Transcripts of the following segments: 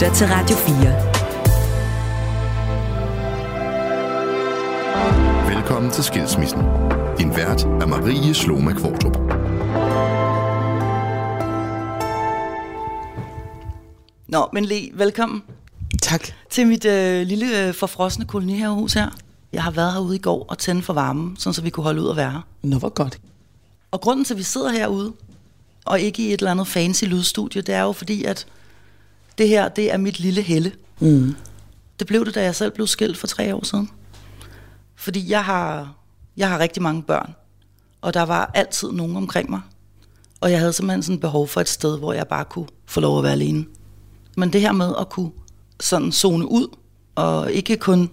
lytter til Radio 4. Velkommen til Skilsmissen. Din vært er Marie Sloma Kvartrup. Nå, men Le, velkommen. Tak. Til mit øh, lille øh, forfrosne kolonihavehus her. Jeg har været herude i går og tændt for varmen, sådan så vi kunne holde ud og være. Nå, hvor godt. Og grunden til, at vi sidder herude, og ikke i et eller andet fancy lydstudie, det er jo fordi, at det her, det er mit lille helle. Mm. Det blev det, da jeg selv blev skilt for tre år siden. Fordi jeg har, jeg har rigtig mange børn, og der var altid nogen omkring mig. Og jeg havde simpelthen sådan behov for et sted, hvor jeg bare kunne få lov at være alene. Men det her med at kunne sådan zone ud, og ikke kun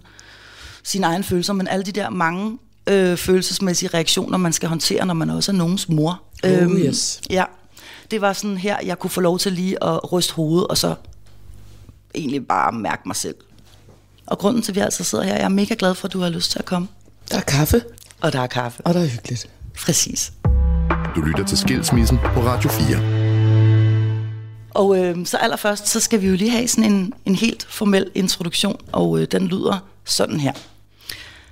sine egne følelser, men alle de der mange øh, følelsesmæssige reaktioner, man skal håndtere, når man også er nogens mor. Oh, øhm, yes. Ja, det var sådan her, jeg kunne få lov til lige at ryste hovedet, og så egentlig bare mærke mig selv. Og grunden til, at vi altså sidder her, jeg er mega glad for, at du har lyst til at komme. Der er kaffe. Og der er kaffe. Og der er hyggeligt. Præcis. Du lytter til Skilsmissen på Radio 4. Og øh, så allerførst, så skal vi jo lige have sådan en, en helt formel introduktion, og øh, den lyder sådan her.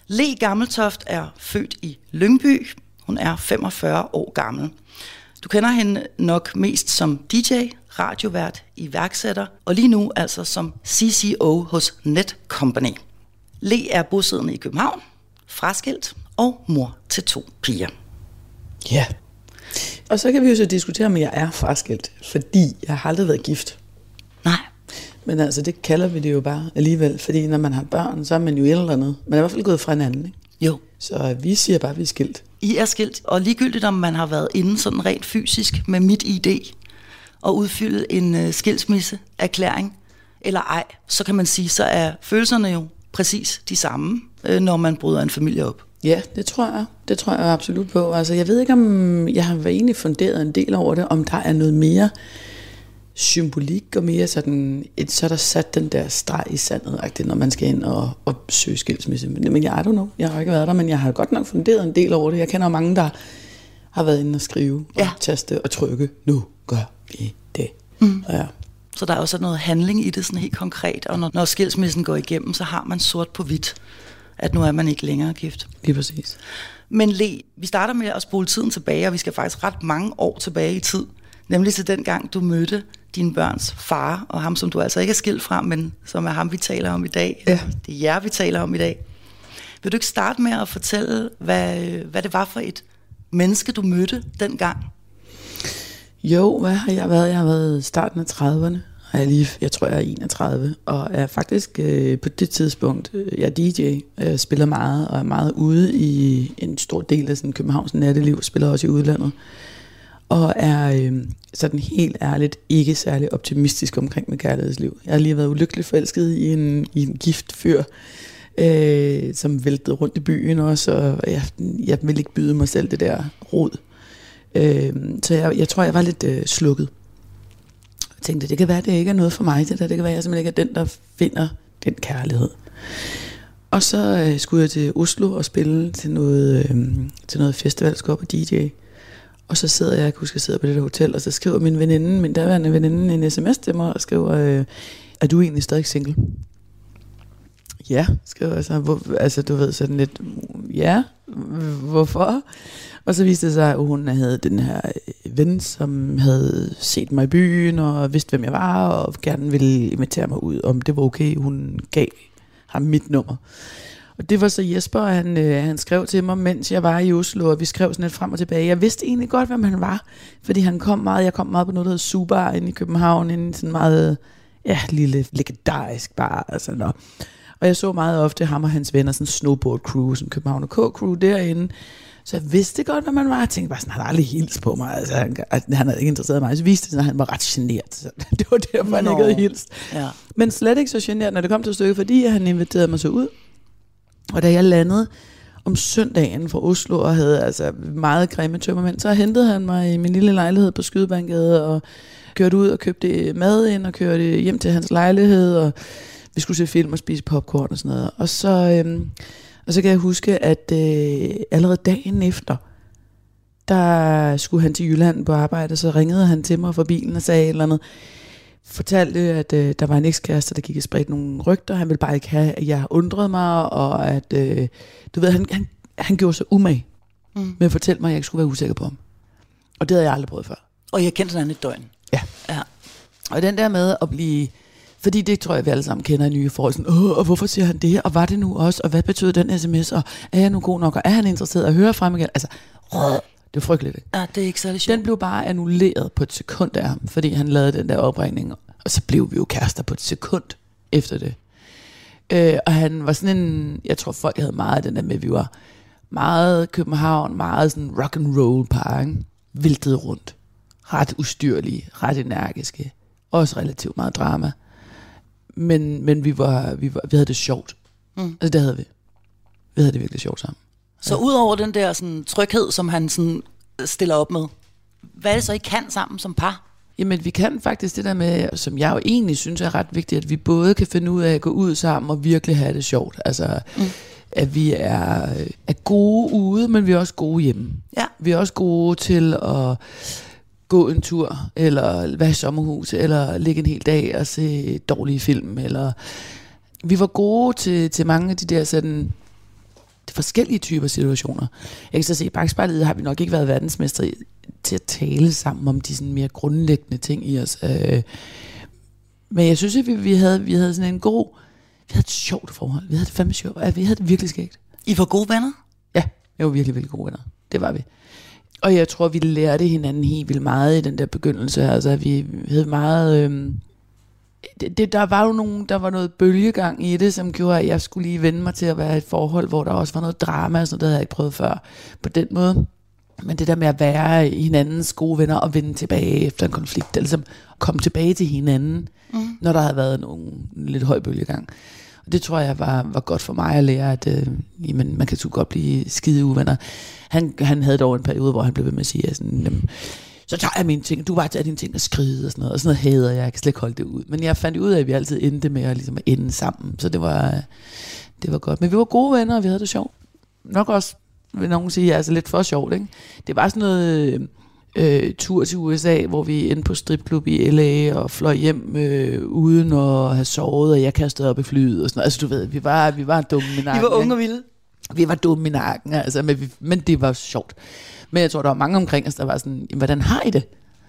Le Gammeltoft er født i Lyngby. Hun er 45 år gammel. Du kender hende nok mest som DJ, radiovært, iværksætter, og lige nu altså som CCO hos Net Company. Le er bosiddende i København, fraskilt og mor til to piger. Ja. Og så kan vi jo så diskutere, om jeg er fraskilt, fordi jeg har aldrig været gift. Nej. Men altså, det kalder vi det jo bare alligevel, fordi når man har børn, så er man jo et eller andet. Man er i hvert fald gået fra hinanden, ikke? Jo. Så vi siger bare, at vi er skilt. I er skilt, og ligegyldigt om man har været inde sådan rent fysisk med mit ID og udfyldet en uh, skilsmisseerklæring eller ej, så kan man sige, så er følelserne jo præcis de samme, uh, når man bryder en familie op. Ja, det tror jeg. Det tror jeg absolut på. Altså, jeg ved ikke, om jeg har egentlig funderet en del over det, om der er noget mere symbolik og mere sådan, et, så er der sat den der streg i sandet, når man skal ind og, og søge skilsmisse. Men, men jeg, don't know, jeg har ikke været der, men jeg har godt nok funderet en del over det. Jeg kender mange, der har været inde og skrive og ja. taste og trykke, nu gør vi det. Mm. Ja. Så der er også noget handling i det sådan helt konkret, og når, når skilsmissen går igennem, så har man sort på hvidt, at nu er man ikke længere gift. Lige præcis. Men Le, vi starter med at spole tiden tilbage, og vi skal faktisk ret mange år tilbage i tid, nemlig til den gang, du mødte dine børns far, og ham, som du altså ikke er skilt fra, men som er ham, vi taler om i dag. Ja. Det er jer, vi taler om i dag. Vil du ikke starte med at fortælle, hvad, hvad det var for et menneske, du mødte dengang? Jo, hvad har jeg været? Jeg har været i starten af 30'erne. Jeg, lige, jeg tror, jeg er 31, og er faktisk øh, på det tidspunkt, øh, jeg er DJ, jeg spiller meget, og er meget ude i en stor del af sådan Københavns natteliv, spiller også i udlandet og er øh, sådan helt ærligt ikke særlig optimistisk omkring mit kærlighedsliv. Jeg har lige været ulykkeligt forelsket i en, i en gift fyr, øh, som væltede rundt i byen også, og jeg, jeg ville ikke byde mig selv det der rod. Øh, så jeg, jeg tror, jeg var lidt øh, slukket. Jeg tænkte, det kan være, det ikke er noget for mig, det der. Det kan være, jeg simpelthen ikke er den, der finder den kærlighed. Og så øh, skulle jeg til Oslo og spille til noget, øh, til noget festivalskab og DJ. Og så sidder jeg, jeg kan huske, jeg sidder på det der hotel, og så skriver min veninde, min daværende veninde, en sms til mig, og skriver, øh, er du egentlig stadig single? Ja, skriver jeg så. Hvor, altså, du ved sådan lidt, ja, hvorfor? Og så viste det sig, at hun havde den her øh, ven, som havde set mig i byen, og vidste, hvem jeg var, og gerne ville invitere mig ud, om det var okay, hun gav ham mit nummer. Og det var så Jesper, han, øh, han skrev til mig, mens jeg var i Oslo, og vi skrev sådan lidt frem og tilbage. Jeg vidste egentlig godt, hvem han var, fordi han kom meget, jeg kom meget på noget, der hed Subar inde i København, en sådan meget, ja, lille legendarisk bar, altså nå. Og jeg så meget ofte ham og hans venner, sådan snowboard crew, sådan København og K-crew derinde. Så jeg vidste godt, hvad man var. Jeg tænkte bare sådan, han har aldrig hils på mig. Altså, han, han havde ikke interesseret mig. Så viste det sig, at han var ret generet. Så det var derfor, han ikke havde hilst. Ja. Men slet ikke så generet, når det kom til stykket, fordi han inviterede mig så ud. Og da jeg landede om søndagen fra Oslo og havde altså meget grimme tømmermænd, så hentede han mig i min lille lejlighed på Skydebankgade og kørte ud og købte mad ind og kørte hjem til hans lejlighed, og vi skulle se film og spise popcorn og sådan noget. Og så, øhm, og så kan jeg huske, at øh, allerede dagen efter, der skulle han til Jylland på arbejde, så ringede han til mig fra bilen og sagde et eller andet, fortalte, at øh, der var en ekskæreste, der gik og spredte nogle rygter. Han ville bare ikke have, at jeg undrede mig, og at, øh, du ved, han, han, han gjorde sig umag mm. med at fortælle mig, at jeg ikke skulle være usikker på ham. Og det havde jeg aldrig prøvet før. Og jeg kendte hinanden et døgn. Ja. Ja. Og den der med at blive... Fordi det tror jeg, vi alle sammen kender i nye forhold. Sådan, Åh, og hvorfor siger han det? Og var det nu også? Og hvad betød den sms? Og er jeg nu god nok? Og er han interesseret? at høre frem igen? Altså, åh, det er frygteligt. Ikke? ja, det er ikke særlig sjovt. Den blev bare annulleret på et sekund af ham, fordi han lavede den der opringning. Og så blev vi jo kærester på et sekund efter det. Øh, og han var sådan en, jeg tror folk havde meget af den der med, vi var meget København, meget sådan rock and roll par, ikke? rundt. Ret ustyrlige, ret energiske. Også relativt meget drama. Men, men vi, var, vi, var, vi havde det sjovt. Mm. Altså det havde vi. Vi havde det virkelig sjovt sammen. Så udover den der sådan, tryghed, som han sådan, stiller op med, hvad er det så, I kan sammen som par? Jamen, vi kan faktisk det der med, som jeg jo egentlig synes er ret vigtigt, at vi både kan finde ud af at gå ud sammen og virkelig have det sjovt. Altså, mm. at vi er, er gode ude, men vi er også gode hjemme. Ja. Vi er også gode til at gå en tur, eller være i sommerhus, eller ligge en hel dag og se dårlige film. Eller vi var gode til, til mange af de der sådan forskellige typer situationer. Jeg kan så se, i bagspejlet har vi nok ikke været verdensmestre i- til at tale sammen om de sådan mere grundlæggende ting i os. Øh, men jeg synes, at vi, vi, havde, vi havde sådan en god... Vi havde et sjovt forhold. Vi havde det fandme sjovt. Ja, vi havde det virkelig skægt. I var gode venner? Ja, vi var virkelig, virkelig gode venner. Det var vi. Og jeg tror, vi lærte hinanden helt vildt meget i den der begyndelse. Altså, vi havde meget... Øhm, det, det, der var jo nogen, der var noget bølgegang i det, som gjorde, at jeg skulle lige vende mig til at være i et forhold, hvor der også var noget drama, og sådan noget, det havde jeg ikke prøvet før på den måde. Men det der med at være i hinandens gode venner og vende tilbage efter en konflikt, eller ligesom komme tilbage til hinanden, mm. når der havde været nogle lidt høj bølgegang. Og det tror jeg var, var godt for mig at lære, at øh, jamen, man kan sgu godt blive skide uvenner. Han, han havde dog en periode, hvor han blev ved med at sige, at sådan, jamen, så tager jeg mine ting, du bare tager dine ting og skride og sådan noget. Og sådan noget hader jeg, jeg kan slet ikke holde det ud. Men jeg fandt ud af, at vi altid endte med at, ligesom, at ende sammen. Så det var, det var godt. Men vi var gode venner, og vi havde det sjovt. Nok også, vil nogen sige, altså lidt for sjovt. Ikke? Det var sådan noget øh, tur til USA, hvor vi endte på stripklub i LA og fløj hjem øh, uden at have sovet, og jeg kastede op i flyet og sådan noget. Altså du ved, vi var, vi var dumme i nakken. var unge og vilde? Vi var dumme i nakken, altså, men, vi, men det var sjovt. Men jeg tror, der var mange omkring os, der var sådan, "Jamen, hvordan har I det?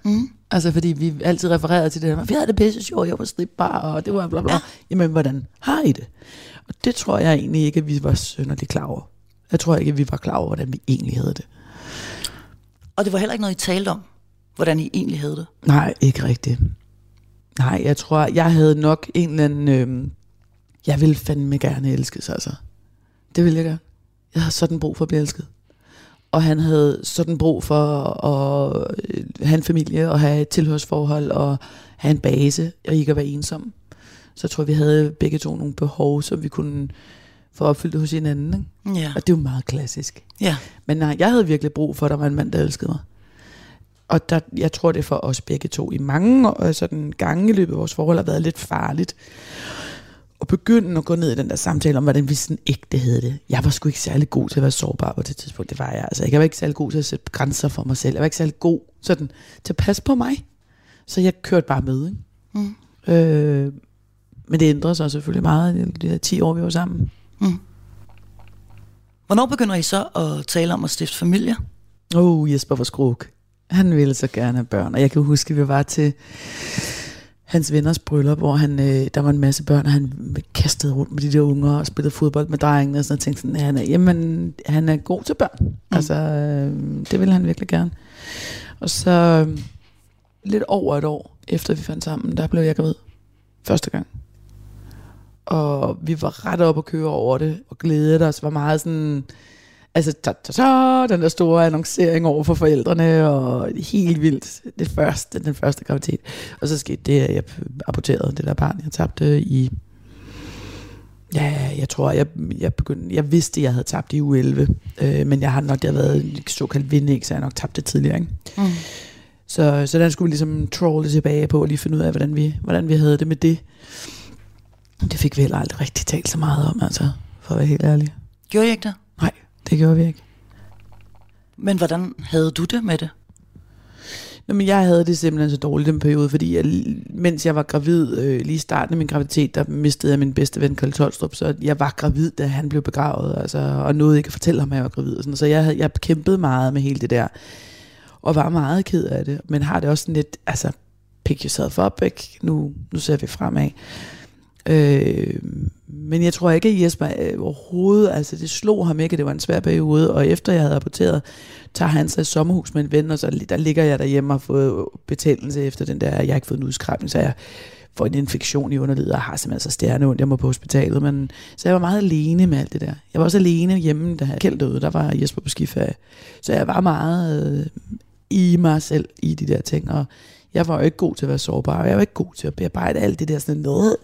Mm. Altså, fordi vi altid refererede til det der, vi havde det pisse sjovt, jeg var stripbar, og det var bla bla. Ja. Jamen, hvordan har I det? Og det tror jeg egentlig ikke, at vi var sønderligt klar over. Jeg tror ikke, at vi var klar over, hvordan vi egentlig havde det. Og det var heller ikke noget, I talte om, hvordan I egentlig havde det. Nej, ikke rigtigt. Nej, jeg tror, jeg havde nok en eller anden... Øh, jeg ville fandme gerne elskes, altså. Det ville jeg gerne. Jeg havde sådan brug for at blive elsket. Og han havde sådan brug for at øh, have en familie og have et tilhørsforhold og have en base og ikke at være ensom. Så jeg tror, vi havde begge to nogle behov, som vi kunne få opfyldt hos hinanden. Ikke? Ja. Og det er jo meget klassisk. ja. Men nej, jeg havde virkelig brug for, at der var en mand, der elskede mig. Og der, jeg tror, det for os begge to i mange øh, sådan gange i løbet af vores forhold har været lidt farligt. At begynde at gå ned i den der samtale om, hvordan vi sådan ægte havde det. Jeg var sgu ikke særlig god til at være sårbar på det tidspunkt. Det var jeg. Altså, jeg var ikke særlig god til at sætte grænser for mig selv. Jeg var ikke særlig god sådan, til at passe på mig. Så jeg kørte bare med. Ikke? Mm. Øh, men det ændrede sig selvfølgelig meget i de der 10 år, vi var sammen. Hvornår begynder I så at tale om at stifte familie? Oh, Jesper var skruk. Han ville så gerne have børn. Og jeg kan huske, at vi var til hans venners bryllup, hvor han, øh, der var en masse børn, og han kastede rundt med de der unger og spillede fodbold med drengene. Og sådan, og tænkte sådan, han er, jamen, han er god til børn. Mm. Altså, øh, det ville han virkelig gerne. Og så øh, lidt over et år efter vi fandt sammen, der blev jeg gravid. Første gang. Og vi var ret op at køre over det, og glædede os, var meget sådan, altså ta, ta, ta, den der store annoncering over for forældrene, og helt vildt, det første, den første graviditet. Og så skete det, at jeg aborterede det der barn, jeg tabte i, ja, jeg tror, jeg, jeg begyndte, jeg vidste, at jeg havde tabt i uge 11, øh, men jeg har nok, det har været en såkaldt vinding, så jeg har nok tabt det tidligere, ikke? Mm. Så, så den skulle vi ligesom trolle tilbage på, og lige finde ud af, hvordan vi, hvordan vi havde det med det. Det fik vi heller aldrig rigtig talt så meget om, altså, for at være helt ærlig. Gjorde I ikke det? Nej, det gjorde vi ikke. Men hvordan havde du det med det? Nå, men jeg havde det simpelthen så dårligt den periode, fordi jeg, mens jeg var gravid, øh, lige i starten af min graviditet, der mistede jeg min bedste ven, Karl Tolstrup, så jeg var gravid, da han blev begravet, altså, og nåede ikke at fortælle ham, at jeg var gravid. Og sådan, så jeg, havde- jeg kæmpede meget med hele det der, og var meget ked af det, men har det også sådan lidt, altså, pick yourself up, ikke? Nu, nu ser vi fremad. Øh, men jeg tror ikke, at Jesper øh, overhovedet, altså det slog ham ikke, at det var en svær periode, og efter jeg havde rapporteret, tager han sig i sommerhus med en ven, og så der ligger jeg derhjemme og har fået betændelse efter den der, jeg har ikke fået en udskrabning, så jeg får en infektion i underlivet, og har simpelthen så stjerne ondt, jeg må på hospitalet, men så jeg var meget alene med alt det der. Jeg var også alene hjemme, da Kjeld døde, der var Jesper på skiferie, så jeg var meget øh, i mig selv i de der ting, og jeg var jo ikke god til at være sårbar, og jeg var ikke god til at bearbejde alt det der sådan noget.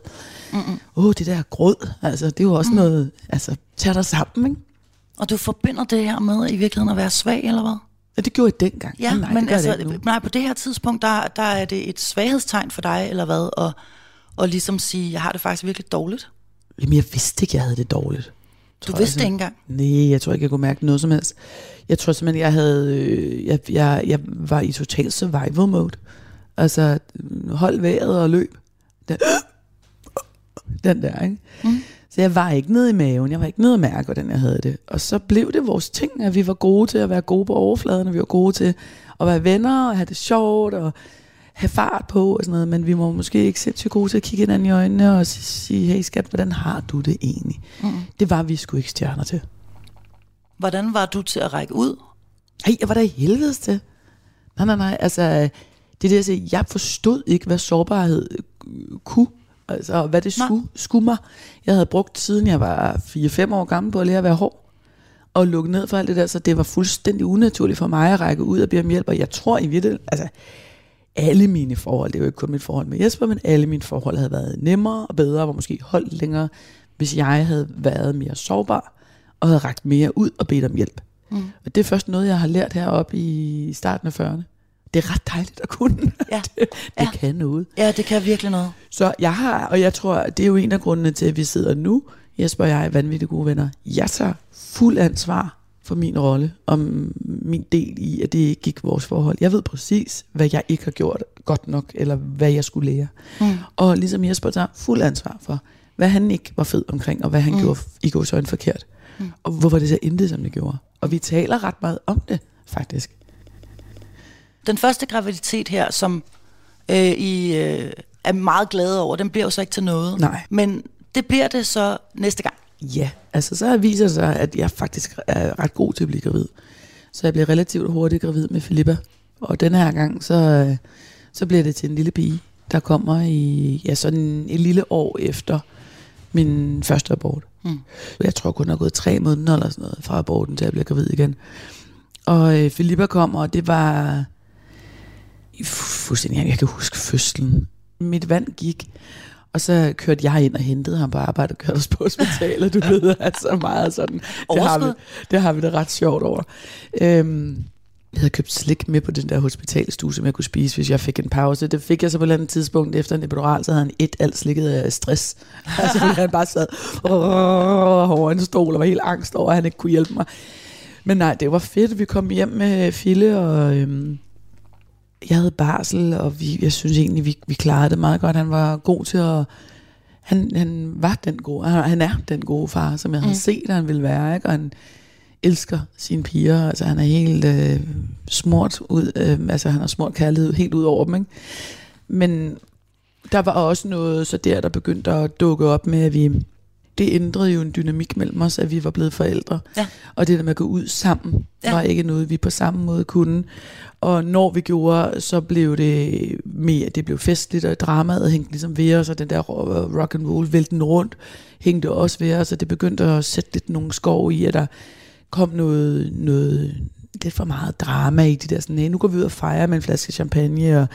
Åh, oh, det der gråd, altså det er jo også mm. noget, altså tag dig sammen, ikke? Og du forbinder det her med i virkeligheden at være svag, eller hvad? Ja, det gjorde jeg dengang. Ja, nej, men det altså, nej, på det her tidspunkt, der, der er det et svaghedstegn for dig, eller hvad? Og, og ligesom sige, jeg har det faktisk virkelig dårligt. Jamen, jeg vidste ikke, jeg havde det dårligt. Du vidste det ikke engang. Nej, jeg tror ikke, jeg kunne mærke noget som helst. Jeg tror simpelthen, jeg havde, øh, jeg, jeg, jeg var i total survival mode. Altså, hold vejret og løb. Den, den der, ikke? Mm. Så jeg var ikke nede i maven, jeg var ikke nede at mærke, hvordan jeg havde det. Og så blev det vores ting, at vi var gode til at være gode på overfladen, og vi var gode til at være venner, og have det sjovt, og have fart på og sådan noget, men vi må måske ikke sindssygt gode til at kigge hinanden i øjnene og sige, hey skat, hvordan har du det egentlig? Mm. Det var vi sgu ikke stjerner til. Hvordan var du til at række ud? Ej, jeg var der i helvedes til. Nej, nej, nej, altså, det er det, jeg siger, jeg forstod ikke, hvad sårbarhed kunne. Altså, hvad det skulle, skulle mig. Jeg havde brugt, siden jeg var 4-5 år gammel, på at lære at være hård. Og lukke ned for alt det der, så det var fuldstændig unaturligt for mig at række ud og bede om hjælp. Og jeg tror i virkeligheden, altså, alle mine forhold, det er jo ikke kun mit forhold med Jesper, men alle mine forhold havde været nemmere og bedre, og måske holdt længere, hvis jeg havde været mere sårbar, og havde rækket mere ud og bedt om hjælp. Mm. Og det er først noget, jeg har lært heroppe i starten af 40'erne. Det er ret dejligt at kunne. Ja. det det Ja. kan noget. Ja, det kan virkelig noget. Så jeg har, og jeg tror, det er jo en af grundene til, at vi sidder nu, Jesper og jeg er vanvittigt gode venner. Jeg tager fuld ansvar for min rolle, om min del i, at det ikke gik vores forhold. Jeg ved præcis, hvad jeg ikke har gjort godt nok, eller hvad jeg skulle lære. Mm. Og ligesom Jesper tager fuld ansvar for, hvad han ikke var fed omkring, og hvad han mm. gjorde i gåsøjne forkert. Mm. Og hvorfor det så endte, som det gjorde. Og vi taler ret meget om det, faktisk. Den første graviditet her, som øh, I øh, er meget glade over, den bliver jo så ikke til noget. Nej. Men det bliver det så næste gang. Ja, altså så viser det sig, at jeg faktisk er ret god til at blive gravid. Så jeg bliver relativt hurtigt gravid med Filippa. Og den her gang, så, øh, så bliver det til en lille pige, der kommer i ja, sådan et lille år efter min første abort. Mm. Jeg tror kun, der er gået tre måneder eller sådan noget fra aborten, til jeg bliver gravid igen. Og øh, Filippa kommer, og det var fuldstændig, jeg kan huske fødslen. Mit vand gik, og så kørte jeg ind og hentede ham på arbejde og kørte os på hospitalet, du ved, altså meget sådan. Det har, vi, det har vi det ret sjovt over. Øhm, jeg havde købt slik med på den der hospitalstue, som jeg kunne spise, hvis jeg fik en pause. Det fik jeg så på et eller andet tidspunkt efter en epidural, så havde han et alt slikket af stress. Altså, han bare sad over en stol og var helt angst over, at han ikke kunne hjælpe mig. Men nej, det var fedt. Vi kom hjem med Fille, og øhm, jeg havde barsel, og vi, jeg synes egentlig, vi, vi klarede det meget godt. Han var god til at... Han, han var den gode, han, han er den gode far, som jeg havde Mm. set, at han ville være, ikke? og han elsker sine piger, altså han er helt øh, smurt ud, øh, altså han har smurt kærlighed helt ud over dem, ikke? Men der var også noget så der, der begyndte at dukke op med, at vi, det ændrede jo en dynamik mellem os, at vi var blevet forældre. Ja. Og det der med at gå ud sammen, Ja. var ikke noget, vi på samme måde kunne. Og når vi gjorde, så blev det mere, det blev festligt, og dramaet hængte ligesom ved os, og den der ro- rock and roll vælten rundt, hængte også ved os, og det begyndte at sætte lidt nogle skov i, at der kom noget, noget lidt for meget drama i de der sådan, "Hey, nu går vi ud og fejrer med en flaske champagne, og,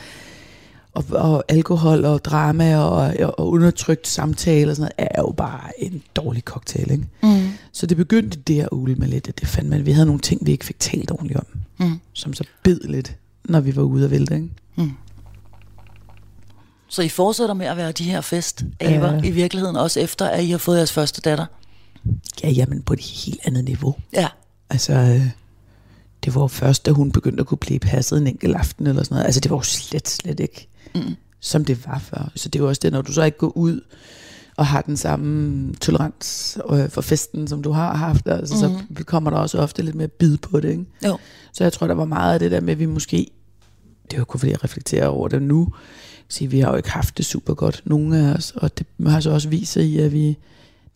og, og alkohol og drama og, og undertrykt samtale og sådan noget, er jo bare en dårlig cocktail, ikke? Mm. Så det begyndte der at ulme lidt, at det fandt man, vi havde nogle ting, vi ikke fik talt ordentligt om, Mm. som så bed lidt, når vi var ude at vælte, ikke? Så I fortsætter med at være de her festaber Ja. i virkeligheden, også efter at I har fået jeres første datter? Ja, jamen på et helt andet niveau. Ja. Altså, øh, det var først, da hun begyndte at kunne blive passet en enkelt aften eller sådan noget. Altså det var jo slet, slet ikke, mm. som det var før. Så det er jo også det, når du så ikke går ud og har den samme tolerans øh, for festen, som du har haft, altså, mm. så kommer der også ofte lidt mere bid på det. Ikke? Jo. Så jeg tror, der var meget af det der med, at vi måske, det er jo kun fordi jeg reflekterer over det nu, sige, vi har jo ikke haft det super godt, nogen af os, og det har så også vist sig i, at vi,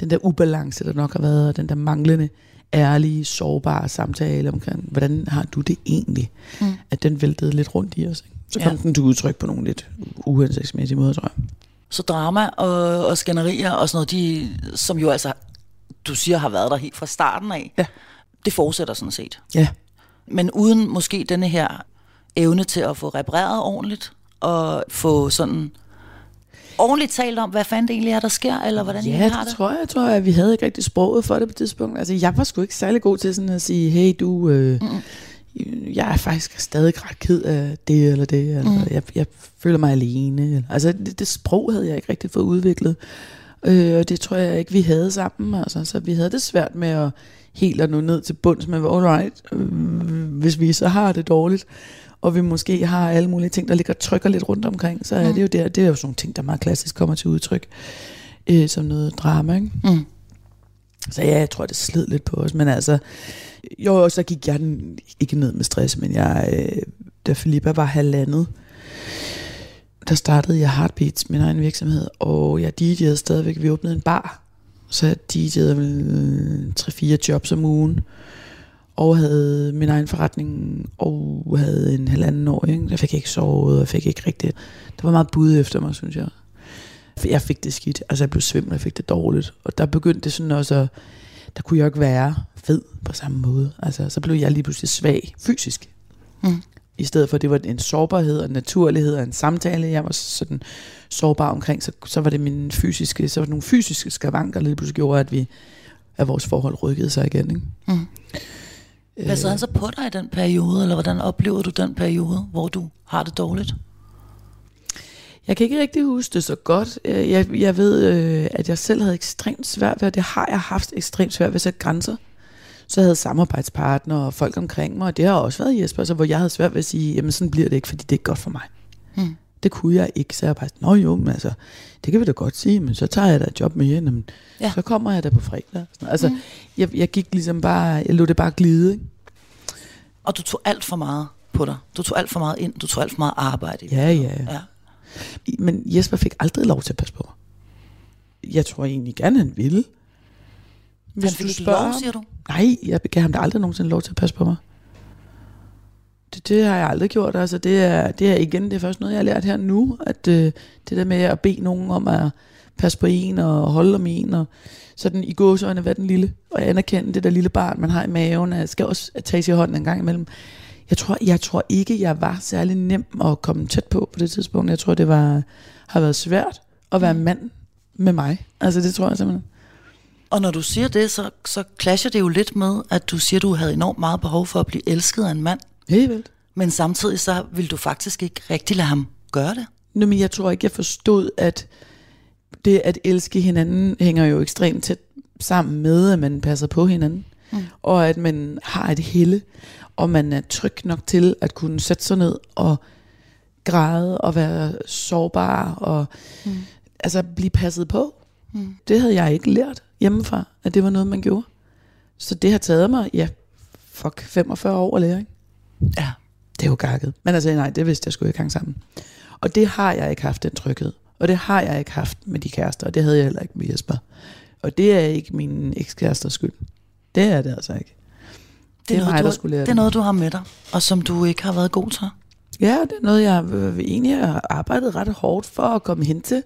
den der ubalance, der nok har været, og den der manglende, ærlige, sårbare samtale omkring, hvordan har du det egentlig, mm. at den væltede lidt rundt i os. Ikke? Så kom ja. den til udtryk på nogle lidt uhensigtsmæssige måder, tror jeg. Så drama og, og skænderier og sådan noget, de, som jo altså, du siger, har været der helt fra starten af, Ja. det fortsætter sådan set. Ja, Men uden måske denne her evne til at få repareret ordentligt, og få sådan ordentligt talt om, hvad fanden det egentlig er, der sker, eller hvordan I ja har det, det. tror jeg. Jeg tror, at vi havde ikke rigtig sproget for det på et tidspunkt. Altså, jeg var sgu ikke særlig god til sådan at sige, hey du, øh, jeg er faktisk stadig ret ked af det eller det, eller mm. jeg, jeg føler mig alene. Eller, altså, det, det sprog havde jeg ikke rigtig fået udviklet. Øh, og det tror jeg ikke, vi havde sammen. Altså, så vi havde det svært med at helt at nå ned til bunds med, all right, øh, hvis vi så har det dårligt, og vi måske har alle mulige ting, der ligger og trykker lidt rundt omkring, så er Mm. det jo der, det er jo sådan nogle ting, der meget klassisk kommer til udtryk øh, som noget drama, ikke? Mm. Så ja, jeg tror, det slid lidt på os. Men altså, jo, så gik jeg den ikke ned med stress, men jeg, øh, da Filippa var halvandet, der startede jeg Heartbeats, min egen virksomhed, og jeg DJ'ede stadigvæk. Vi åbnede en bar, så jeg DJ'ede vel 3-4 jobs om ugen, og havde min egen forretning, og havde en halvanden år. Ikke? Jeg fik ikke sovet, og jeg fik ikke rigtigt... Der var meget bud efter mig, synes jeg. Jeg fik det skidt. Altså jeg blev svimmel, jeg fik det dårligt. Og der begyndte det sådan også at, der kunne jeg jo ikke være fed på samme måde. Altså så blev jeg lige pludselig svag fysisk. Mm. I stedet for, at det var en sårbarhed og en naturlighed og en samtale, jeg var sådan sårbar omkring, så, så var det min fysiske, så var det nogle fysiske skavanker, der lige pludselig gjorde, at vi at vores forhold rykkede sig igen. Ikke? Mm. Hvad så han så på dig i den periode, eller hvordan oplever du den periode, hvor du har det dårligt? Jeg kan ikke rigtig huske det så godt. Øh, Jeg, jeg ved, øh, at jeg selv havde ekstremt svært ved, og det har jeg haft ekstremt svært ved at sætte grænser. Så jeg havde samarbejdspartnere og folk omkring mig, og det har også været Jesper, så hvor jeg havde svært ved at sige, jamen sådan bliver det ikke, fordi det er ikke godt for mig. Mm. Det kunne jeg ikke, så jeg bare, nå jo, men altså, det kan vi da godt sige, men så tager jeg da et job med hende, men Ja. så kommer jeg da på fredag. Sådan. Altså, Mm. jeg, jeg gik ligesom bare, jeg lod det bare glide. Ikke? Og du tog alt for meget på dig. Du tog alt for meget ind. Du tog alt for meget arbejde. Ja, ja. ja. Men Jesper fik aldrig lov til at passe på mig. Jeg tror egentlig gerne, han ville. Han fik ikke lov, siger du? Nej, jeg gav ham da aldrig nogensinde lov til at passe på mig. Det, det har jeg aldrig gjort. Altså, det, er, det er igen, det er først noget, jeg har lært her nu, at øh, det der med at bede nogen om at passe på en og holde om en, og sådan i gåsøjne være den lille, og anerkende det der lille barn, man har i maven, at skal også tages i hånden en gang imellem. Jeg tror, jeg tror ikke, jeg var særlig nem at komme tæt på på det tidspunkt. Jeg tror, det var, har været svært at være mand med mig. Altså, det tror jeg simpelthen. Og når du siger det, så, så clasher det jo lidt med, at du siger, du havde enormt meget behov for at blive elsket af en mand. Helt vildt. Men samtidig så vil du faktisk ikke rigtig lade ham gøre det. Nå, men jeg tror ikke, jeg forstod, at det at elske hinanden hænger jo ekstremt tæt sammen med, at man passer på hinanden. Mm. Og at man har et helle, og man er tryg nok til at kunne sætte sig ned og græde og være sårbar og mm. altså blive passet på. Mm. Det havde jeg ikke lært hjemmefra, at det var noget, man gjorde. Så det har taget mig, ja, fuck, 45 år at lære, ikke? Ja. Det er jo gakket. Men altså, nej, det vidste jeg skulle ikke hang sammen. Og det har jeg ikke haft, den tryghed. Og det har jeg ikke haft med de kærester, og det havde jeg heller ikke med Jesper. Og det er ikke min ekskæresters skyld. Det er det altså ikke. Det er noget, mig, du, der har- skulle lære det er det. noget, du har med dig, og som du ikke har været god til. Ja, det er noget, jeg øh, egentlig har arbejdet ret hårdt for at komme hen til.